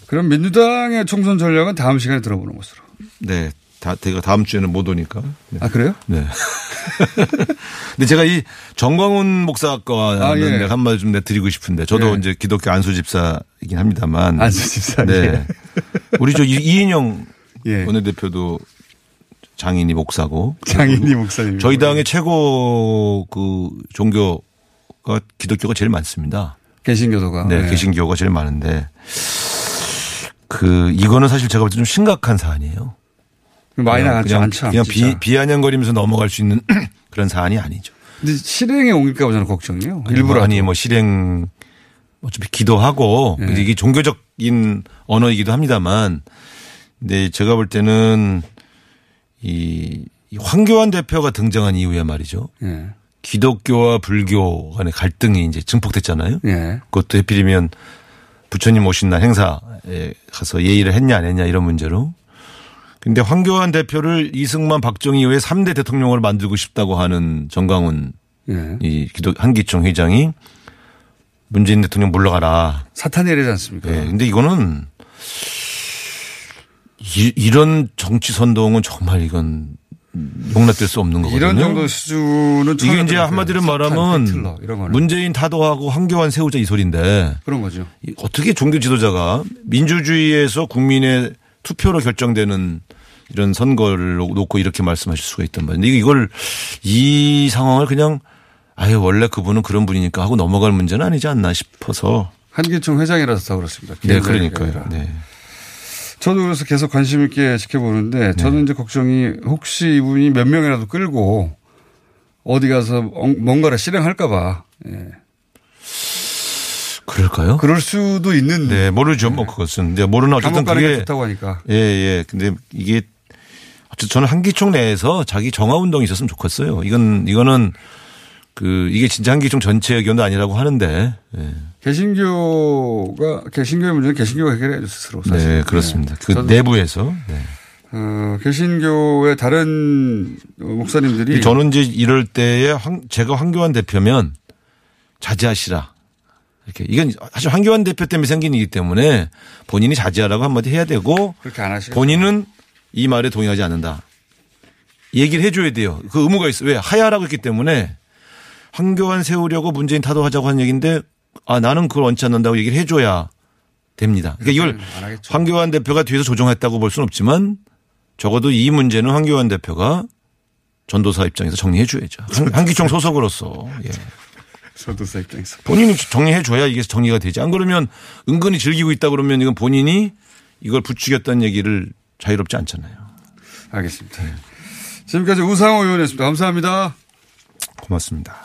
[SPEAKER 6] 그럼 민주당의 총선 전략은 다음 시간에 들어보는 것으로.
[SPEAKER 7] 네. 다, 제가 다음 주에는 못 오니까. 네.
[SPEAKER 6] 아 그래요?
[SPEAKER 7] 네. 근데 제가 이 정광훈 목사과
[SPEAKER 6] 아, 예.
[SPEAKER 7] 한마디 좀 내드리고 싶은데 저도
[SPEAKER 6] 예.
[SPEAKER 7] 이제 기독교 안수 집사이긴 합니다만.
[SPEAKER 6] 안수 집사,
[SPEAKER 7] 네.
[SPEAKER 6] 예.
[SPEAKER 7] 우리 저 이- 이인영
[SPEAKER 6] 예.
[SPEAKER 7] 원내대표도 장인이 목사고.
[SPEAKER 6] 장인이 목사님.
[SPEAKER 7] 저희 당의 최고 그 종교가 기독교가 제일 많습니다.
[SPEAKER 6] 개신교도가.
[SPEAKER 7] 네,
[SPEAKER 6] 예.
[SPEAKER 7] 개신교가 제일 많은데 그 이거는 사실 제가 볼 때 좀 심각한 사안이에요.
[SPEAKER 6] 많이 나갔죠.
[SPEAKER 7] 그냥. 그냥. 비, 비아냥거리면서 넘어갈 수 있는 그런 사안이 아니죠.
[SPEAKER 6] 근데 실행에 옮길까 봐 저는 걱정이에요. 일부러.
[SPEAKER 7] 아니 뭐 실행 어차피 기도하고
[SPEAKER 6] 네.
[SPEAKER 7] 이게 종교적인 언어이기도 합니다만 근데 제가 볼 때는 이, 이 황교안 대표가 등장한 이후에 말이죠.
[SPEAKER 6] 예.
[SPEAKER 7] 기독교와 불교 간의 갈등이 이제 증폭됐잖아요.
[SPEAKER 6] 예.
[SPEAKER 7] 그것도 해필이면 부처님 오신 날 행사에 가서 예의를 했냐 안 했냐 이런 문제로. 근데 황교안 대표를 이승만 박정희 이후에 3대 대통령을 만들고 싶다고 하는 정강훈
[SPEAKER 6] 예.
[SPEAKER 7] 이 기도 한기총 회장이 문재인 대통령 물러가라.
[SPEAKER 6] 사탄이 이러지 않습니까?
[SPEAKER 7] 예. 근데 이거는 이, 이런 정치 선동은 정말 이건 용납될 수 없는 거거든요.
[SPEAKER 6] 이런 정도 수준은
[SPEAKER 7] 이게 이제. 한마디로
[SPEAKER 6] 사탄,
[SPEAKER 7] 말하면
[SPEAKER 6] 히틀러.
[SPEAKER 7] 문재인 타도하고 황교안 세우자 이 소리인데
[SPEAKER 6] 그런 거죠.
[SPEAKER 7] 이 어떻게 종교 지도자가 민주주의에서 국민의 투표로 결정되는 이런 선거를 놓고 이렇게 말씀하실 수가 있단 말이에요. 이걸 이 상황을 그냥 아유 원래 그분은 그런 분이니까 하고 넘어갈 문제는 아니지 않나 싶어서
[SPEAKER 6] 한기총 회장이라서 그렇습니다.
[SPEAKER 7] 네 그러니까요.
[SPEAKER 6] 아니라.
[SPEAKER 7] 네.
[SPEAKER 6] 저도 그래서 계속 관심 있게 지켜보는데 저는 이제 걱정이 혹시 이분이 몇 명이라도 끌고 어디 가서 엉- 뭔가를 실행할까 봐. 예.
[SPEAKER 7] 그럴까요?
[SPEAKER 6] 그럴 수도 있는.
[SPEAKER 7] 네 모르죠 뭐 그것은 근데 모르나 어쨌든 그게
[SPEAKER 6] 좋다고 하니까.
[SPEAKER 7] 예, 예. 근데 이게 저는 한기총 내에서 자기 정화 운동이 있었으면 좋겠어요. 이건 이거는 그 이게 진짜 한기총 전체 의견도 아니라고 하는데. 예.
[SPEAKER 6] 개신교가 개신교의 문제는 개신교가 해결해야죠 스스로. 사실.
[SPEAKER 7] 네, 그렇습니다. 그
[SPEAKER 6] 저도-
[SPEAKER 7] 내부에서. 네.
[SPEAKER 6] 어, 개신교의 다른 목사님들이
[SPEAKER 7] 저는 이제 이럴 때에 황, 제가 황교안 대표면 자제하시라. 이렇게 이건 사실 황교안 대표 때문에 생긴 일이기 때문에 본인이 자제하라고 한마디 해야 되고
[SPEAKER 6] 그렇게 안 하시고
[SPEAKER 7] 본인은 이 말에 동의하지 않는다. 얘기를 해줘야 돼요. 그 의무가 있어요. 왜? 하야라고 했기 때문에 황교안 세우려고 문재인 타도하자고 한 얘기인데 아 나는 그걸 원치 않는다고 얘기를 해줘야 됩니다. 그러니까 이걸
[SPEAKER 6] 안 하겠죠.
[SPEAKER 7] 황교안 대표가 뒤에서 조정했다고 볼 수는 없지만 적어도 이 문제는 황교안 대표가 전도사 입장에서 정리해 줘야죠. 한기총 소속으로서. 예.
[SPEAKER 6] 전도사 입장에서.
[SPEAKER 7] 본인이 정리해 줘야 이게 정리가 되지. 안 그러면 은근히 즐기고 있다 그러면 이건 본인이 이걸 부추겼다는 얘기를 자유롭지 않잖아요.
[SPEAKER 6] 알겠습니다. 지금까지 우상호 의원이었습니다. 감사합니다.
[SPEAKER 7] 고맙습니다.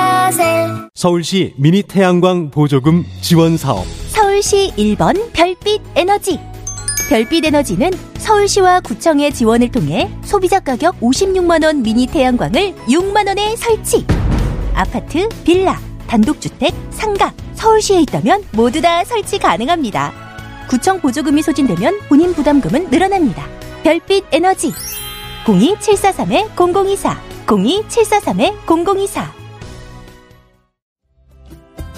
[SPEAKER 1] 셀
[SPEAKER 4] 서울시 미니 태양광 보조금 지원 사업.
[SPEAKER 2] 서울시 1번 별빛 에너지. 별빛 에너지는 서울시와 구청의 지원을 통해 소비자 가격 56만원 미니 태양광을 6만원에 설치. 아파트, 빌라, 단독주택, 상가, 서울시에 있다면 모두 다 설치 가능합니다. 구청 보조금이 소진되면 본인 부담금은 늘어납니다. 별빛 에너지. 02743-0024, 02743-0024.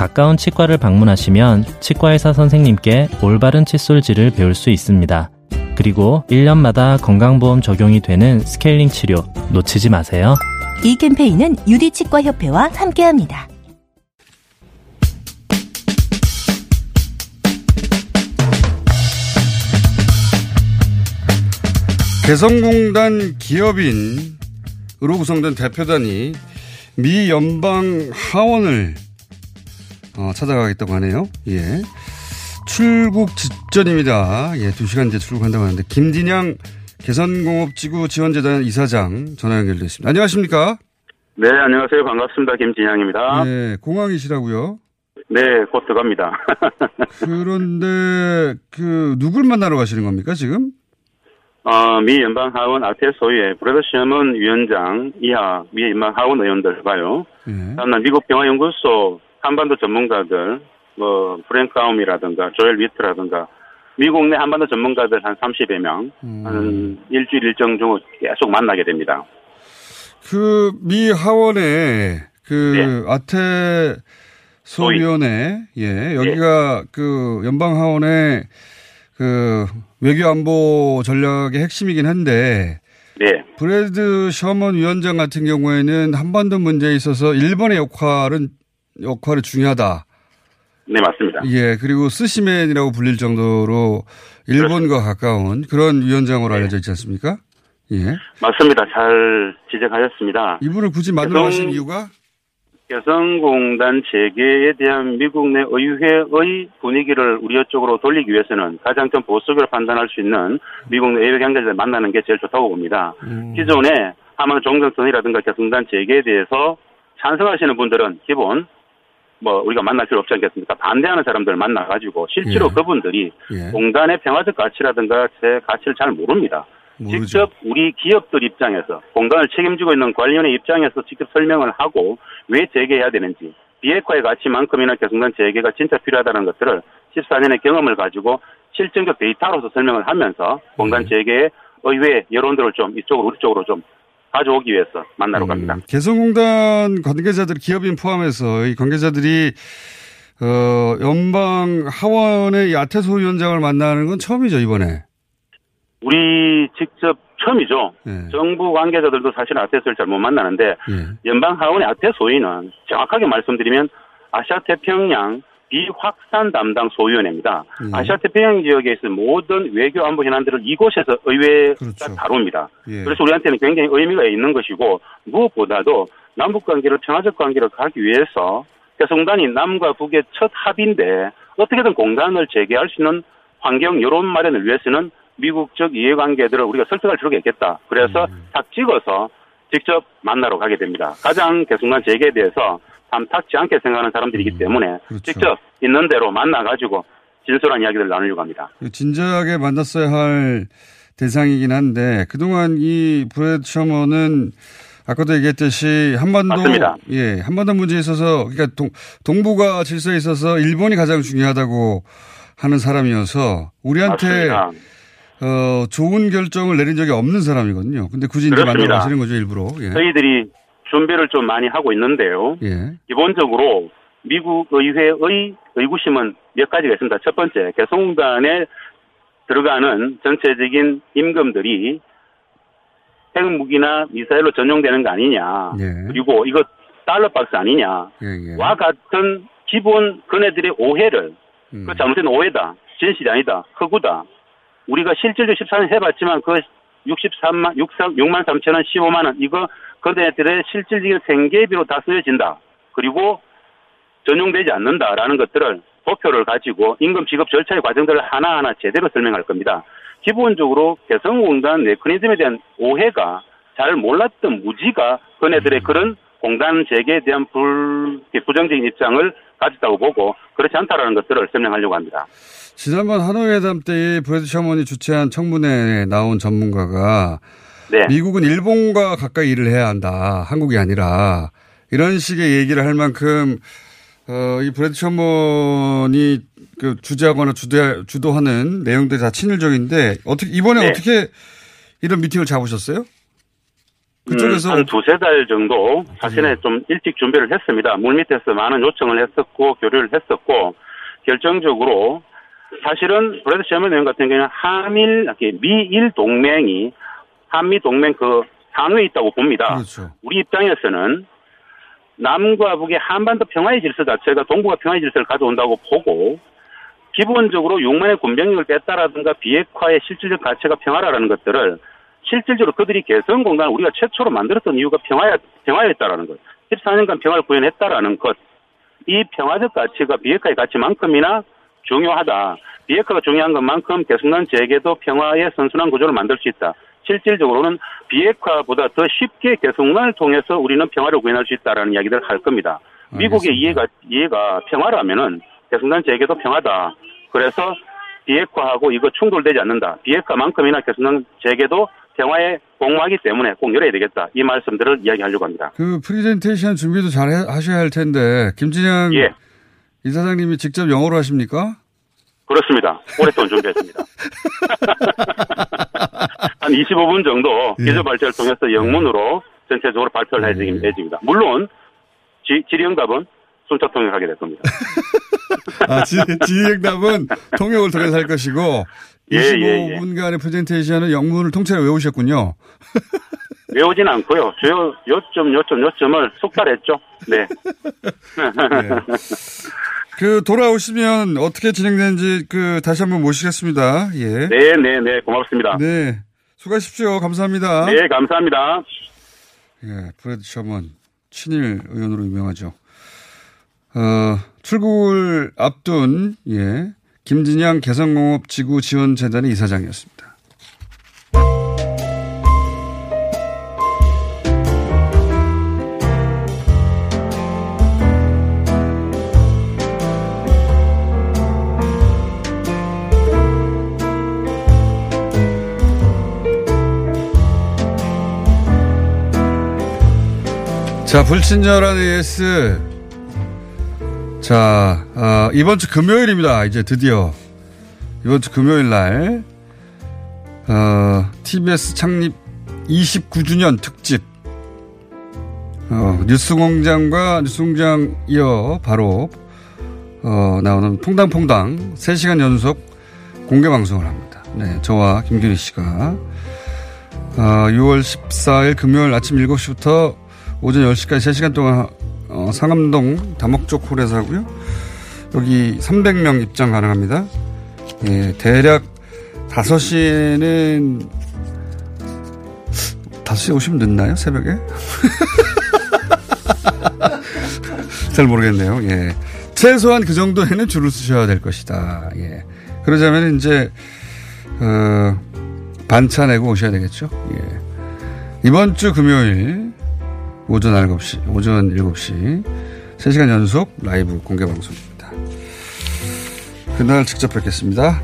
[SPEAKER 8] 가까운 치과를 방문하시면 치과의사 선생님께 올바른 칫솔질을 배울 수 있습니다. 그리고 1년마다 건강보험 적용이 되는 스케일링 치료 놓치지 마세요.
[SPEAKER 2] 이 캠페인은 유디치과협회와 함께합니다.
[SPEAKER 6] 개성공단 기업인으로 구성된 대표단이 미 연방 하원을 어, 찾아가겠다고 하네요. 예. 출국 직전입니다. 예, 두 시간 뒤에 출국한다고 하는데 김진양 개선공업지구 지원재단 이사장 전화 연결되어 있습니다. 안녕하십니까?
[SPEAKER 9] 네, 안녕하세요. 반갑습니다. 김진양입니다.
[SPEAKER 6] 네, 공항이시라고요?
[SPEAKER 9] 네, 곧 들어갑니다.
[SPEAKER 6] 그런데 그 누굴 만나러 가시는 겁니까 지금?
[SPEAKER 9] 어, 미 연방 하원 아태소위의 브래드 셔먼 위원장 이하 미 연방 하원 의원들과요.
[SPEAKER 6] 예.
[SPEAKER 9] 다음날 미국 평화연구소 한반도 전문가들 뭐 프랭크 아움이라든가 조엘 위트라든가 미국 내 한반도 전문가들 한 30여 명, 한 일주일 일정 중 계속 만나게 됩니다.
[SPEAKER 6] 그 미 하원에 그 아태 소위원회 예 여기가 그 연방 하원의 그 외교 안보 전략의 핵심이긴 한데
[SPEAKER 9] 네.
[SPEAKER 6] 브래드 셔먼 위원장 같은 경우에는 한반도 문제에 있어서 일본의 역할은 역할이 중요하다.
[SPEAKER 9] 네, 맞습니다.
[SPEAKER 6] 예, 그리고 스시맨이라고 불릴 정도로 일본과 가까운 그런 위원장으로 알려져 있지 않습니까? 예.
[SPEAKER 9] 맞습니다. 잘 지적하셨습니다.
[SPEAKER 6] 이분을 굳이 만들어 가신 이유가?
[SPEAKER 9] 개성공단 재개에 대한 미국 내 의회의 분위기를 우리 쪽으로 돌리기 위해서는 가장 좀 보수적으로 판단할 수 있는 미국 내 외교 관계자를 만나는 게 제일 좋다고 봅니다. 기존에 하만 종전선이라든가 개성공단 재개에 대해서 찬성하시는 분들은 기본 뭐 우리가 만날 필요 없지 않겠습니까? 반대하는 사람들 만나가지고 실제로
[SPEAKER 6] 예.
[SPEAKER 9] 그분들이
[SPEAKER 6] 예.
[SPEAKER 9] 공단의 평화적 가치라든가 제 가치를 잘 모릅니다.
[SPEAKER 6] 모르죠.
[SPEAKER 9] 직접 우리 기업들 입장에서 공단을 책임지고 있는 관리원의 입장에서 직접 설명을 하고 왜 재개해야 되는지 비핵화의 가치만큼이나 개성단 재개가 진짜 필요하다는 것들을 14년의 경험을 가지고 실증적 데이터로서 설명을 하면서
[SPEAKER 6] 네.
[SPEAKER 9] 공단 재개의 의회 여론들을 좀 이쪽으로 우리 쪽으로 좀 가져오기 위해서 만나러 갑니다.
[SPEAKER 6] 개성공단 관계자들 기업인 포함해서 이 관계자들이 어, 연방 하원의 야태소 위원장을 만나는 건 처음이죠 이번에.
[SPEAKER 9] 우리 직접 처음이죠.
[SPEAKER 6] 예.
[SPEAKER 9] 정부 관계자들도 사실 아테스를 잘 못 만나는데
[SPEAKER 6] 예.
[SPEAKER 9] 연방 하원의 아테 소위는 정확하게 말씀드리면 아시아 태평양 비확산 담당 소위원회입니다.
[SPEAKER 6] 예.
[SPEAKER 9] 아시아 태평양 지역에 있는 모든 외교 안보 현안들을 이곳에서 의회가 다룹니다.
[SPEAKER 6] 예.
[SPEAKER 9] 그래서 우리한테는 굉장히 의미가 있는 것이고 무엇보다도 남북 관계를 평화적 관계로 가기 위해서 개성단이 남과 북의 첫 합인데 어떻게든 공단을 재개할 수 있는 환경 여론 마련을 위해서는 미국적 이해관계들을 우리가 설득할 필요가 있겠다. 그래서 탁 찍어서 직접 만나러 가게 됩니다. 가장 개성단 재개에 대해서 탐탁지 않게 생각하는 사람들이기 때문에 직접 있는 대로 만나가지고 진솔한 이야기를 나누려고 합니다.
[SPEAKER 6] 그 진작에 만났어야 할 대상이긴 한데 그동안 이 브래드 셔먼은 아까도 얘기했듯이 한반도
[SPEAKER 9] 맞습니다.
[SPEAKER 6] 예 한반도 문제에 있어서 그러니까 동, 동북아 질서에 있어서 일본이 가장 중요하다고 하는 사람이어서 우리한테
[SPEAKER 9] 맞습니다.
[SPEAKER 6] 어, 좋은 결정을 내린 적이 없는 사람이거든요. 근데 굳이 이제. 만들어 가시는 거죠, 일부러. 예.
[SPEAKER 9] 저희들이 준비를 좀 많이 하고 있는데요.
[SPEAKER 6] 예.
[SPEAKER 9] 기본적으로 미국 의회의 의구심은 몇 가지가 있습니다. 첫 번째, 개성공단에 들어가는 전체적인 임금들이 핵무기나 미사일로 전용되는 거 아니냐.
[SPEAKER 6] 예.
[SPEAKER 9] 그리고 이거 달러박스 아니냐.
[SPEAKER 6] 예, 예.
[SPEAKER 9] 와 같은 기본 그네들의 오해를
[SPEAKER 6] 음.
[SPEAKER 9] 그 잘못된 오해다. 진실이 아니다. 허구다. 우리가 실질적으로 14년 해봤지만 그 63만, 6만 3천 원, 15만 원 이거 그네들의 실질적인 생계비로 다 쓰여진다. 그리고 전용되지 않는다라는 것들을 도표를 가지고 임금 지급 절차의 과정들을 하나하나 제대로 설명할 겁니다. 기본적으로 개성공단 메커니즘에 대한 오해가 잘 몰랐던 무지가 그네들의 그런 공단 재개에 대한 불, 부정적인 입장을 가졌다고 보고 그렇지 않다라는 것들을 설명하려고 합니다.
[SPEAKER 6] 지난번 하노이 회담 때 브래드 셔먼이 주최한 청문회에 나온 전문가가
[SPEAKER 9] 네.
[SPEAKER 6] 미국은 일본과 가까이 일을 해야 한다. 한국이 아니라 이런 식의 얘기를 할 만큼 어, 이 브래드 셔먼이 그 주재하거나 주도, 주도하는 내용들이 다 친일적인데 어떻게 이번에
[SPEAKER 9] 네.
[SPEAKER 6] 어떻게 이런 미팅을 잡으셨어요? 그쪽에서
[SPEAKER 9] 음, 한 두세 달 정도 사실은 좀 일찍 준비를 했습니다. 물밑에서 많은 요청을 했었고 교류를 했었고 결정적으로 사실은 브래드 셔먼 의원 같은 경우는 한일 미일 동맹이 한미 동맹 그 상위에 있다고 봅니다.
[SPEAKER 6] 그렇죠.
[SPEAKER 9] 우리 입장에서는 남과 북의 한반도 평화의 질서 자체가 동북아 평화의 질서를 가져온다고 보고 기본적으로 6만의 군병력을 뺐다라든가 비핵화의 실질적 가치가 평화라는 것들을 실질적으로 그들이 개성공단을 우리가 최초로 만들었던 이유가 평화야, 평화였다라는 것. 14년간 평화를 구현했다라는 것. 이 평화적 가치가 비핵화의 가치만큼이나 중요하다. 비핵화가 중요한 것만큼 개성난 재개도 평화의 선순환 구조를 만들 수 있다. 실질적으로는 비핵화보다 더 쉽게 개성난을 통해서 우리는 평화를 구현할 수 있다라는 이야기들을 할 겁니다. 미국의 이해가 이해가 평화라면은 개성난 재개도 평화다. 그래서 비핵화하고 이거 충돌되지 않는다. 비핵화만큼이나 개성난 재개도 평화에 공모하기 때문에 꼭 열어야 되겠다. 이 말씀들을 이야기하려고 합니다.
[SPEAKER 6] 그 프리젠테이션 준비도 잘 해- 하셔야 할 텐데 김진향
[SPEAKER 9] 예.
[SPEAKER 6] 이사장님이 직접 영어로 하십니까?
[SPEAKER 9] 그렇습니다. 오랫동안 준비했습니다. 한 25분 정도
[SPEAKER 6] 예.
[SPEAKER 9] 기조 발표를 통해서 영문으로 전체적으로 발표를 해드립- 해줍니다. 물론 지, 질의응답은 순차 통역하게 될 겁니다.
[SPEAKER 6] 아, 지, 질의응답은 통역을 통해서 할 것이고
[SPEAKER 9] 예, 예, 예.
[SPEAKER 6] 25분간의 프레젠테이션은 영문을 통째로 외우셨군요.
[SPEAKER 9] 외우진 않고요. 주요 요점, 요점, 요점을 속달했죠. 네.
[SPEAKER 6] 그 돌아오시면 어떻게 진행되는지 그 다시 한번 모시겠습니다. 예.
[SPEAKER 9] 네, 네, 네. 고맙습니다.
[SPEAKER 6] 네. 수고하십시오. 감사합니다.
[SPEAKER 9] 네, 감사합니다.
[SPEAKER 6] 예, 브래드 셔먼 친일 의원으로 유명하죠. 어, 출국을 앞둔 예, 김진양 개성공업 지구 지원 재단의 이사장이었습니다. 자, 불친절한 AS. 자, 어, 이번 주 금요일입니다. 이제 드디어. 이번 주 금요일 날, 어, TBS 창립 29주년 특집. 어, 뉴스 공장과 뉴스 공장 이어 바로, 어, 나오는 퐁당퐁당 3시간 연속 공개 방송을 합니다. 네, 저와 김규리 씨가, 어, 6월 14일 금요일 아침 7시부터 오전 10시까지 3시간 동안 어, 상암동 다목적 홀에서 하고요. 여기 300명 입장 가능합니다. 예, 대략 5시에는 5시에 오시면 늦나요? 새벽에? 잘 모르겠네요. 예. 최소한 그 정도에는 줄을 서셔야 될 것이다. 예. 그러자면 이제 어, 반차 내고 오셔야 되겠죠. 예. 이번 주 금요일 오전 7시, 오전 7시 3시간 연속 라이브 공개 방송입니다. 그날 직접 뵙겠습니다.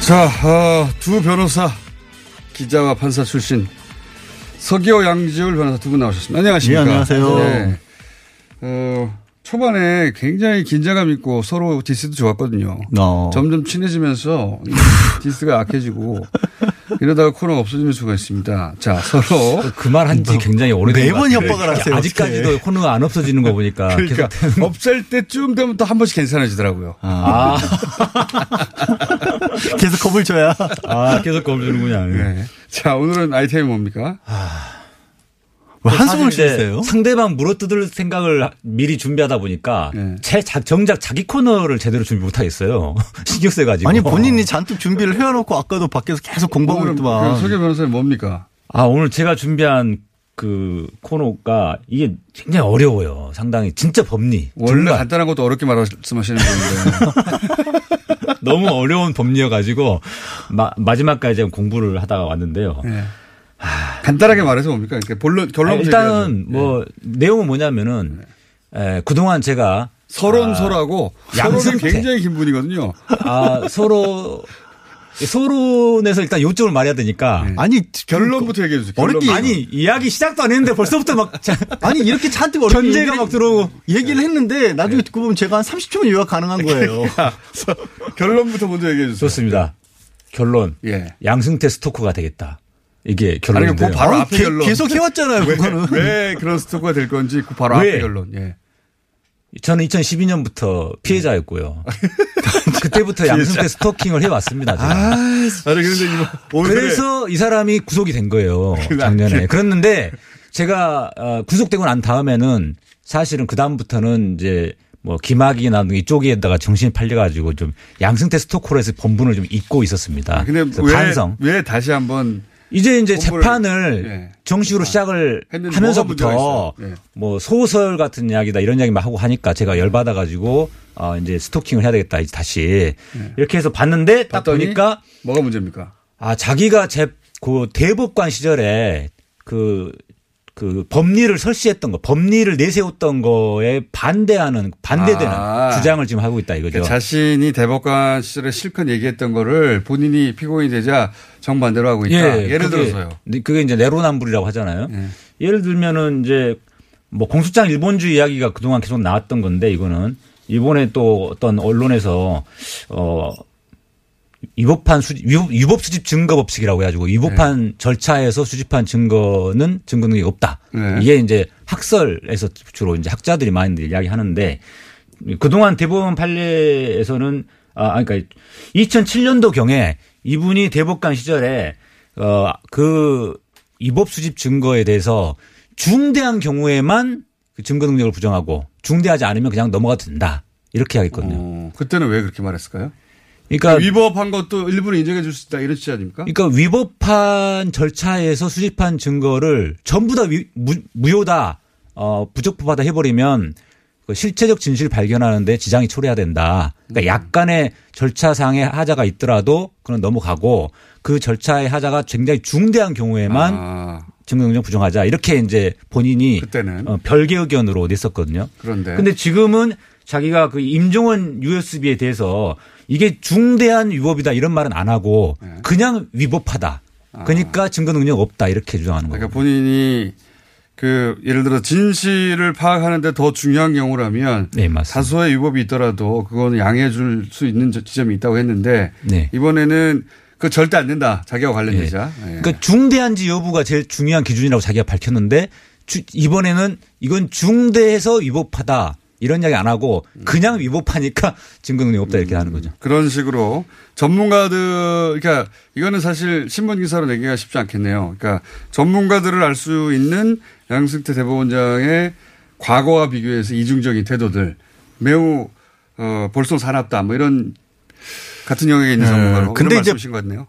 [SPEAKER 6] 자, 어, 두 변호사, 기자와 판사 출신 서기호 양지열 변호사 두 분 나오셨습니다. 안녕하십니까?
[SPEAKER 10] 네, 안녕하세요.
[SPEAKER 6] 네. 어, 초반에 굉장히 긴장감 있고 서로 디스도 좋았거든요.
[SPEAKER 10] 어.
[SPEAKER 6] 점점 친해지면서 이 디스가 약해지고 이러다가 코너가 없어질 수가 있습니다. 자, 서로
[SPEAKER 11] 그 말 한 지 굉장히 오래된 같아요.
[SPEAKER 6] 협박을 하세요,
[SPEAKER 11] 아직까지도
[SPEAKER 6] 어떻게.
[SPEAKER 11] 코너가 안 없어지는 거 보니까
[SPEAKER 6] 그러니까
[SPEAKER 11] 계속
[SPEAKER 6] 없앨 때쯤 되면 또 한 번씩 괜찮아지더라고요.
[SPEAKER 11] 아.
[SPEAKER 10] 계속 겁을 줘야.
[SPEAKER 11] 아, 계속 겁을 주는군요.
[SPEAKER 6] 네. 자, 오늘은 아이템이 뭡니까?
[SPEAKER 11] 한숨을 쉬세요? 상대방 물어뜯을 생각을 미리 준비하다 보니까
[SPEAKER 6] 네.
[SPEAKER 11] 제 자- 정작 자기 코너를 제대로 준비 못 하겠어요. 신경 써가지고.
[SPEAKER 10] 아니 본인이 잔뜩 준비를 해놓고 아까도 밖에서 계속 공부하고 있더만.
[SPEAKER 6] 그 서기호 변호사님 뭡니까?
[SPEAKER 11] 아, 오늘 제가 준비한 그 코너가 이게 굉장히 어려워요. 상당히 진짜 법리.
[SPEAKER 6] 원래
[SPEAKER 11] 정말
[SPEAKER 6] 간단한 것도 어렵게 말씀하시는 분인데.
[SPEAKER 11] 너무 어려운 법리여가지고 마, 마지막까지 공부를 하다가 왔는데요.
[SPEAKER 6] 네. 간단하게 말해서 뭡니까? 이렇게 본론,
[SPEAKER 11] 아,
[SPEAKER 6] 결론부터
[SPEAKER 11] 일단은
[SPEAKER 6] 얘기하죠.
[SPEAKER 11] 뭐 내용은 뭐냐면은 에, 그동안 제가
[SPEAKER 6] 서론서라고 서론은
[SPEAKER 11] 양승태.
[SPEAKER 6] 굉장히 긴 분이거든요.
[SPEAKER 11] 아, 서로 서론에서 일단 요점을 말해야 되니까
[SPEAKER 10] 아니
[SPEAKER 6] 결론부터 얘기해 주세요.
[SPEAKER 11] 어렵게. 아니 이야기 시작도 안 했는데 벌써부터 막 자-
[SPEAKER 10] 아니 이렇게 잔뜩 어렵게
[SPEAKER 11] 견제가
[SPEAKER 10] 얘기를-
[SPEAKER 11] 막 들어오고
[SPEAKER 10] 얘기를 했는데 나중에 듣고 보면 제가 한 30초면 요약 가능한 거예요.
[SPEAKER 6] 결론부터 먼저 얘기해 주세요.
[SPEAKER 11] 좋습니다. 결론.
[SPEAKER 6] 예.
[SPEAKER 11] 양승태 스토커가 되겠다. 이게
[SPEAKER 6] 아니,
[SPEAKER 11] 결론인데요.
[SPEAKER 6] 그 바로
[SPEAKER 10] 어,
[SPEAKER 6] 앞에
[SPEAKER 10] 개-
[SPEAKER 6] 결론.
[SPEAKER 10] 계속 해왔잖아요,
[SPEAKER 6] 왜,
[SPEAKER 10] 그거는.
[SPEAKER 6] 왜 그런 스토커가 될 건지 그 바로
[SPEAKER 11] 왜?
[SPEAKER 6] 앞에 결론. 예.
[SPEAKER 11] 저는 2012년부터 피해자였고요. 그때부터 양승태 스토킹을 해왔습니다. 제가.
[SPEAKER 6] 아니, 이거 오늘
[SPEAKER 11] 그래서 이 사람이 구속이 된 거예요. 작년에. 그랬는데 제가 어, 구속되고 난 다음에는 사실은 그 다음부터는 이제 뭐 김학이나 이쪽에다가 정신이 팔려가지고 좀 양승태 스토커로 해서 본분을 좀 잊고 있었습니다.
[SPEAKER 6] 아, 근데 왜,
[SPEAKER 11] 반성.
[SPEAKER 6] 왜 다시 한번
[SPEAKER 11] 이제 이제 재판을
[SPEAKER 6] 예.
[SPEAKER 11] 정식으로 시작을 하면서부터?
[SPEAKER 6] 예.
[SPEAKER 11] 뭐 소설 같은 이야기다 이런 이야기만 하고 하니까 제가 열 받아 가지고 어 이제 스토킹을 해야 되겠다 이제 다시 이렇게 해서 봤는데 딱 보니까
[SPEAKER 6] 뭐가 문제입니까?
[SPEAKER 11] 아 자기가 제 그 대법관 시절에 그 그 법리를 설치했던 거, 법리를 내세웠던 거에 반대하는 반대되는
[SPEAKER 6] 아.
[SPEAKER 11] 주장을 지금 하고 있다 이거죠.
[SPEAKER 6] 그러니까 자신이 대법관 시절에 실컷 얘기했던 거를 본인이 피고인이 되자 정반대로 하고 있다. 예, 를 들어서요.
[SPEAKER 11] 그게 이제 내로남불이라고 하잖아요.
[SPEAKER 6] 예.
[SPEAKER 11] 를 들면은 이제 뭐 공수장 일본주의 이야기가 그동안 계속 나왔던 건데 이거는 이번에 또 어떤 언론에서 어 위법한 수 위법, 위법 수집 증거 법칙이라고 해가지고 위법한 절차에서 수집한 증거는 증거 능력이 없다.
[SPEAKER 6] 네.
[SPEAKER 11] 이게 이제 학설에서 주로 이제 학자들이 많이들 이야기하는데 그동안 대법원 판례에서는 아 그러니까 2007년도 경에 이분이 대법관 시절에 어 그 위법 수집 증거에 대해서 중대한 경우에만 그 증거 능력을 부정하고 중대하지 않으면 그냥 넘어가도 된다. 이렇게 하겠거든요.
[SPEAKER 6] 어, 그때는 왜 그렇게 말했을까요?
[SPEAKER 11] 그러니까
[SPEAKER 6] 위법한 것도 일부러 인정해 줄 수 있다 이런 취지 아닙니까?
[SPEAKER 11] 그러니까 위법한 절차에서 수집한 증거를 전부 다 위- 무, 무효다, 어, 부적법하다 해버리면 그 실체적 진실을 발견하는데 지장이 초래해야 된다.
[SPEAKER 6] 음.
[SPEAKER 11] 그러니까 약간의 절차상의 하자가 있더라도 그건 넘어가고 그 절차의 하자가 굉장히 중대한 경우에만
[SPEAKER 6] 아,
[SPEAKER 11] 증거 능력 부정하자 이렇게 이제 본인이
[SPEAKER 6] 그때는
[SPEAKER 11] 어, 별개 의견으로 냈었거든요.
[SPEAKER 6] 그런데
[SPEAKER 11] 근데 지금은 자기가 그 임종원 USB에 대해서 이게 중대한 위법이다 이런 말은 안 하고
[SPEAKER 6] 네.
[SPEAKER 11] 그냥 위법하다. 그러니까 증거 능력 없다 이렇게 주장하는 거예요.
[SPEAKER 6] 아. 그러니까 본인이 그 예를 들어 진실을 파악하는데 더 중요한 경우라면
[SPEAKER 11] 네, 맞습니다.
[SPEAKER 6] 다소의 위법이 있더라도 그거는 양해해 줄 수 있는 저- 지점이 있다고 했는데
[SPEAKER 11] 네.
[SPEAKER 6] 이번에는 그 절대 안 된다. 자기와 관련되자. 예.
[SPEAKER 11] 그러니까 중대한지 여부가 제일 중요한 기준이라고 자기가 밝혔는데 주- 이번에는 이건 중대해서 위법하다 이런 이야기 안 하고 그냥 위법하니까 증거 능력 없다 이렇게 하는 거죠.
[SPEAKER 6] 그런 식으로 전문가들, 그러니까 이거는 사실 신문 기사로 내기가 쉽지 않겠네요. 그러니까 전문가들을 알 수 있는 양승태 대법원장의 과거와 비교해서 이중적인 태도들 매우 어, 볼송 사납다 뭐 이런 같은 영역에 있는
[SPEAKER 10] 네.
[SPEAKER 6] 전문가로
[SPEAKER 10] 근데
[SPEAKER 6] 그런
[SPEAKER 10] 이제.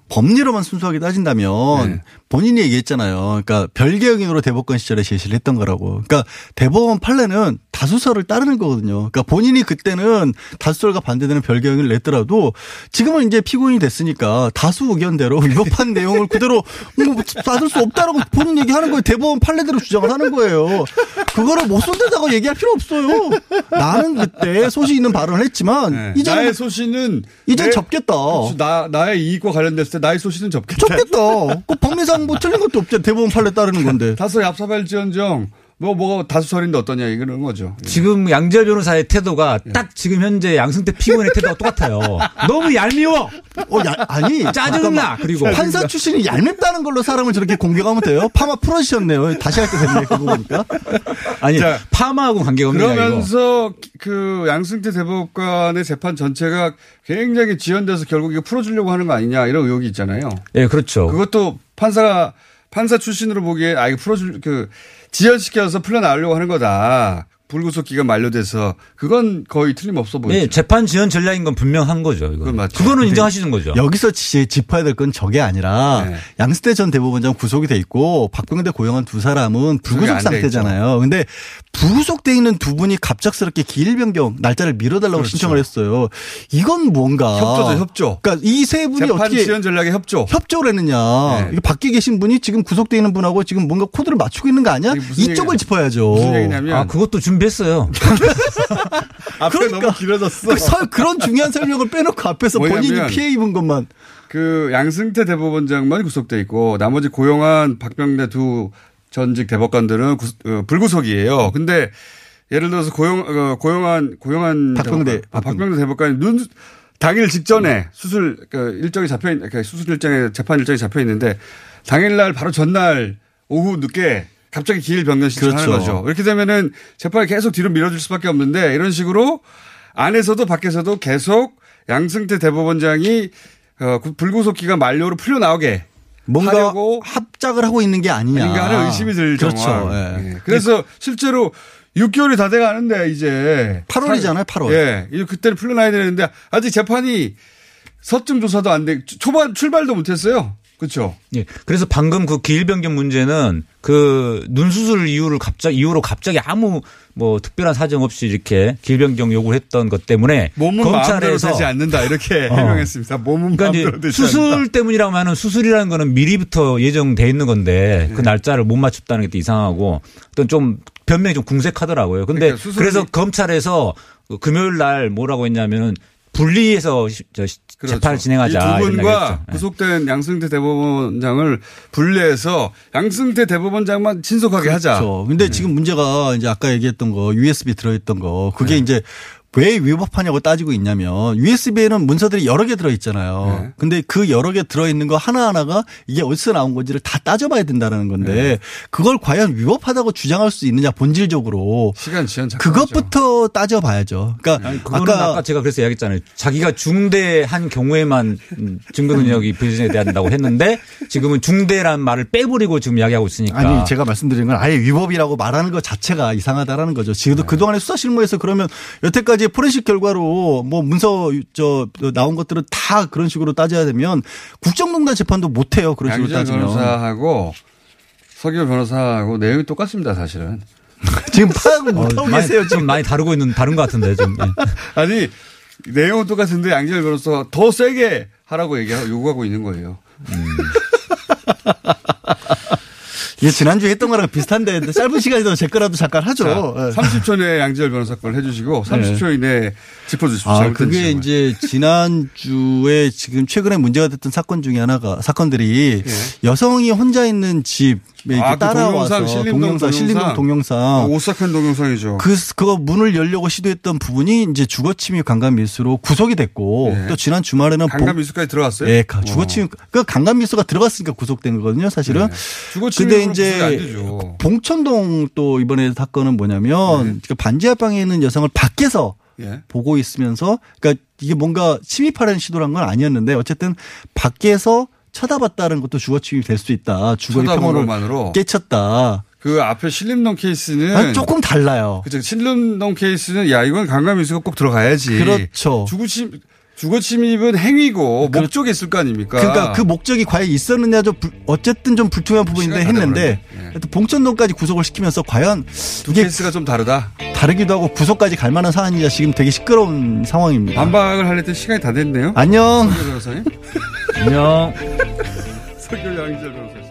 [SPEAKER 10] 법리로만 순수하게 따진다면
[SPEAKER 6] 네.
[SPEAKER 10] 본인이 얘기했잖아요. 그러니까 별개영역으로 대법관 시절에 제시를 했던 거라고. 그러니까 대법원 판례는 다수설을 따르는 거거든요. 그러니까 본인이 그때는 다수설과 반대되는 별개영역을 냈더라도 지금은 이제 피고인이 됐으니까 다수 의견대로 위법한 내용을 그대로 뭐 받을 수 없다라고 본인 얘기하는 거예요. 대법원 판례대로 주장을 하는 거예요. 그거를 못 손대다고 얘기할 필요 없어요. 나는 그때 소신 있는 발언을 했지만
[SPEAKER 6] 네.
[SPEAKER 10] 이제
[SPEAKER 6] 나의 소신은
[SPEAKER 10] 이제
[SPEAKER 6] 내-
[SPEAKER 10] 접겠다.
[SPEAKER 6] 그렇죠. 나 나의 이익과 관련됐을 때 나의 소신은 접겠다.
[SPEAKER 10] 접겠다. 그 법리상 뭐 틀린 것도 없잖아. 대법원 판례 따르는 건데.
[SPEAKER 6] 다소 합사발지언정 뭐 뭐가 다수설인데 어떠냐 이거는 거죠.
[SPEAKER 11] 지금 양재열 변호사의 태도가 딱 지금 현재 양승태 피고인의 태도가 똑같아요. 너무 얄미워.
[SPEAKER 10] 어, 야, 아니.
[SPEAKER 11] 짜증나. 그리고
[SPEAKER 10] 판사 출신이 얄밉다는 걸로 사람을 저렇게 공격하면 돼요? 파마 풀어주셨네요. 다시 할 때 됐네. 그거 보니까.
[SPEAKER 11] 아니
[SPEAKER 6] 자,
[SPEAKER 11] 파마하고 관계가 없는 게 아니고.
[SPEAKER 6] 그러면서 그 양승태 대법관의 재판 전체가 굉장히 지연돼서 결국 이거 풀어주려고 하는 거 아니냐 이런 의혹이 있잖아요.
[SPEAKER 11] 예, 그렇죠.
[SPEAKER 6] 그것도 판사가 판사 출신으로 보기에 아 이거 풀어줄 그 지연시켜서 풀려나오려고 하는 거다. 불구속 기간 만료돼서 그건 거의 틀림없어 보이죠.
[SPEAKER 11] 네, 재판 지연 전략인 건 분명한 거죠. 이거.
[SPEAKER 6] 그건 맞죠.
[SPEAKER 11] 그거는 인정하시는 거죠.
[SPEAKER 10] 여기서 지- 짚어야 될 건 저게 아니라
[SPEAKER 6] 네.
[SPEAKER 10] 양승태 전 대법원장 구속이 돼 있고 박병대 고용한 두 사람은 불구속 상태잖아요. 근데 불구속돼 있는 두 분이 갑작스럽게 기일 변경 날짜를 미뤄달라고
[SPEAKER 6] 그렇죠.
[SPEAKER 10] 신청을 했어요. 이건 뭔가
[SPEAKER 6] 협조죠, 협조.
[SPEAKER 10] 그러니까 이 세 분이
[SPEAKER 6] 재판
[SPEAKER 10] 어떻게
[SPEAKER 6] 지연 전략의 협조.
[SPEAKER 10] 협조를 했느냐.
[SPEAKER 6] 네.
[SPEAKER 10] 밖에 계신 분이 지금 구속돼 있는 분하고 지금 뭔가 코드를 맞추고 있는 거 아니야? 이쪽을
[SPEAKER 6] 얘기냐-
[SPEAKER 10] 짚어야죠.
[SPEAKER 6] 무슨 얘기냐면
[SPEAKER 11] 아, 그것도 준비 했어요.
[SPEAKER 6] 앞에 너무 길어졌어.
[SPEAKER 10] 그 설- 그런 중요한 설명을 빼놓고 앞에서 본인이 피해 입은 것만.
[SPEAKER 6] 그 양승태 대법원장만 구속돼 있고 나머지 고용한 박병대 두 전직 대법관들은 구- 어, 불구속이에요. 근데 예를 들어서 고용 어, 고용한 고용한
[SPEAKER 10] 박병대,
[SPEAKER 6] 대법관, 아, 박병대 대법관이 눈 당일 직전에 수술 그 일정이 잡혀 있그 수술 일정에 재판 일정이 잡혀 있는데 당일날 바로 전날 오후 늦게 갑자기 기일 변경 신청하는
[SPEAKER 10] 그렇죠.
[SPEAKER 6] 거죠. 이렇게 되면은 재판이 계속 뒤로 밀어줄 수밖에 없는데 이런 식으로 안에서도 밖에서도 계속 양승태 대법원장이 어, 구- 불구속 기간 만료로 풀려 나오게
[SPEAKER 10] 뭔가
[SPEAKER 6] 하려고
[SPEAKER 10] 합작을 하고 있는 게 아니냐.
[SPEAKER 6] 아닌가 하는 의심이 들
[SPEAKER 10] 그렇죠.
[SPEAKER 6] 정황.
[SPEAKER 10] 예.
[SPEAKER 6] 예. 그래서 실제로 6개월이 다 돼가는데 이제
[SPEAKER 10] 8월이잖아요, 8월.
[SPEAKER 6] 예, 이제 그때는 풀려나야 되는데 아직 재판이 서증 조사도 안 돼. 초반 출발도 못했어요. 그렇죠.
[SPEAKER 11] 예. 그래서 방금 그 기일 변경 문제는 그 눈 수술 이유를 갑자기 이후로 갑자기 아무 뭐 특별한 사정 없이 이렇게 기일 변경 요구를 했던 것 때문에
[SPEAKER 6] 몸은
[SPEAKER 11] 검찰에서
[SPEAKER 6] 되지 않는다 이렇게
[SPEAKER 11] 어.
[SPEAKER 6] 해명했습니다. 몸은
[SPEAKER 11] 그러니까
[SPEAKER 6] 되지
[SPEAKER 11] 수술
[SPEAKER 6] 않는다.
[SPEAKER 11] 때문이라고 하면 수술이라는 거는 미리부터 예정돼 있는 건데
[SPEAKER 6] 네.
[SPEAKER 11] 그 날짜를 못 맞췄다는 게 또 이상하고 어떤 좀 변명이 좀 궁색하더라고요. 근데
[SPEAKER 6] 그러니까
[SPEAKER 11] 그래서 검찰에서 그 금요일 날 뭐라고 했냐면은 분리해서 시- 저 시- 재판을 진행하자.
[SPEAKER 6] 그렇죠. 이두
[SPEAKER 11] 이런
[SPEAKER 6] 분과.
[SPEAKER 11] 예.
[SPEAKER 6] 구속된 양승태 대법원장을 분리해서 양승태 대법원장만 진속하게 하자.
[SPEAKER 10] 그렇죠. 근데 지금 문제가 이제 아까 얘기했던 거 USB 들어있던 거 그게
[SPEAKER 6] 네.
[SPEAKER 10] 이제 왜 위법하냐고 따지고 있냐면 USB에는 문서들이 여러 개 들어 있잖아요.
[SPEAKER 6] 네.
[SPEAKER 10] 근데 그 여러 개 들어 있는 거 하나하나가 이게 어디서 나온 건지를 다 따져봐야 된다는 건데
[SPEAKER 6] 네.
[SPEAKER 10] 그걸 과연 위법하다고 주장할 수 있느냐 본질적으로
[SPEAKER 6] 시간 지연.
[SPEAKER 10] 그것부터 따져봐야죠. 그러니까
[SPEAKER 11] 그거는 아까,
[SPEAKER 10] 아까
[SPEAKER 11] 제가 그래서 이야기했잖아요. 자기가 중대한 경우에만 음, 증거 능력이 배제돼야 된다고 했는데 지금은 중대란 말을 빼버리고 지금 이야기하고 있으니까.
[SPEAKER 10] 아니 제가 말씀드린 건 아예 위법이라고 말하는 것 자체가 이상하다라는 거죠. 지금도 그동안의 수사 실무에서 그러면 여태까지 포렌식 결과로 뭐 문서 저 나온 것들은 다 그런 식으로 따져야 되면 국정농단 재판도 못 해요. 그런 식으로 따지면.
[SPEAKER 6] 변호사하고 서기호 변호사하고 내용이 똑같습니다, 사실은.
[SPEAKER 10] 지금 파악을 못 하고 계세요.
[SPEAKER 11] 좀
[SPEAKER 10] 지금.
[SPEAKER 11] 많이 다르고 있는 다른 것 같은데 좀. 예.
[SPEAKER 6] 아니 내용은 똑같은데 양지열 변호사가 더 세게 하라고 얘기하고 요구하고 있는 거예요.
[SPEAKER 10] 이 게 지난주에 했던 거랑 비슷한데 짧은 시간이라도 제 거라도 잠깐 하죠. 예.
[SPEAKER 6] 30초 내에 양지열 변호사 걸 해주시고 30초 이내에 짚어주십시오.
[SPEAKER 10] 아, 그게
[SPEAKER 6] 지점을.
[SPEAKER 10] 이제 지난주에 지금 최근에 문제가 됐던 사건 중에 하나가 사건들이 여성이 혼자 있는 집에 이렇게
[SPEAKER 6] 아, 그
[SPEAKER 10] 따라와서
[SPEAKER 6] 동영상, 신림동
[SPEAKER 10] 동영상, 신림동
[SPEAKER 6] 동영상.
[SPEAKER 10] 동영상
[SPEAKER 6] 어, 오싹한 동영상이죠.
[SPEAKER 10] 그 그거 문을 열려고 시도했던 부분이 이제 주거침입 강간미수로 구속이 됐고
[SPEAKER 6] 네.
[SPEAKER 10] 또 지난 주말에는
[SPEAKER 6] 강간 미수까지 들어갔어요?
[SPEAKER 10] 예, 가- 주거침입 그 강간미수가 들어갔으니까 구속된 거거든요, 사실은.
[SPEAKER 6] 네.
[SPEAKER 10] 근데
[SPEAKER 6] 구속 이
[SPEAKER 10] 이제. 봉천동 또 이번에 사건은 뭐냐면 그 반지하방에 있는 여성을 밖에서
[SPEAKER 6] 예.
[SPEAKER 10] 보고 있으면서 그러니까 이게 뭔가 침입하려는 시도를 한건 아니었는데 어쨌든 밖에서 쳐다봤다는 것도 주거 침입이 될 수 있다. 주거의
[SPEAKER 6] 것만으로.
[SPEAKER 10] 깨쳤다.
[SPEAKER 6] 그 앞에 신림동 케이스는
[SPEAKER 10] 아니, 조금 달라요.
[SPEAKER 6] 그죠. 신림동 케이스는 야 이건 강간 미수가 꼭 들어가야지.
[SPEAKER 10] 그렇죠.
[SPEAKER 6] 주거 침 주거 침입은 행위고 목적이 있을 거 아닙니까?
[SPEAKER 10] 그러니까 그 목적이 과연 있었느냐 좀 불- 어쨌든 좀 불투명한 부분인데 했는데 또 봉천동까지 구속을 시키면서 과연
[SPEAKER 6] 두
[SPEAKER 10] 이게
[SPEAKER 6] 케이스가 좀 다르다.
[SPEAKER 10] 다르기도 하고 구속까지 갈 만한 사안이냐 지금 되게 시끄러운 상황입니다.
[SPEAKER 6] 반박을 하려던 시간이 다 됐네요.
[SPEAKER 10] 안녕.
[SPEAKER 11] 안녕.
[SPEAKER 6] 서결 양희철 변호사님.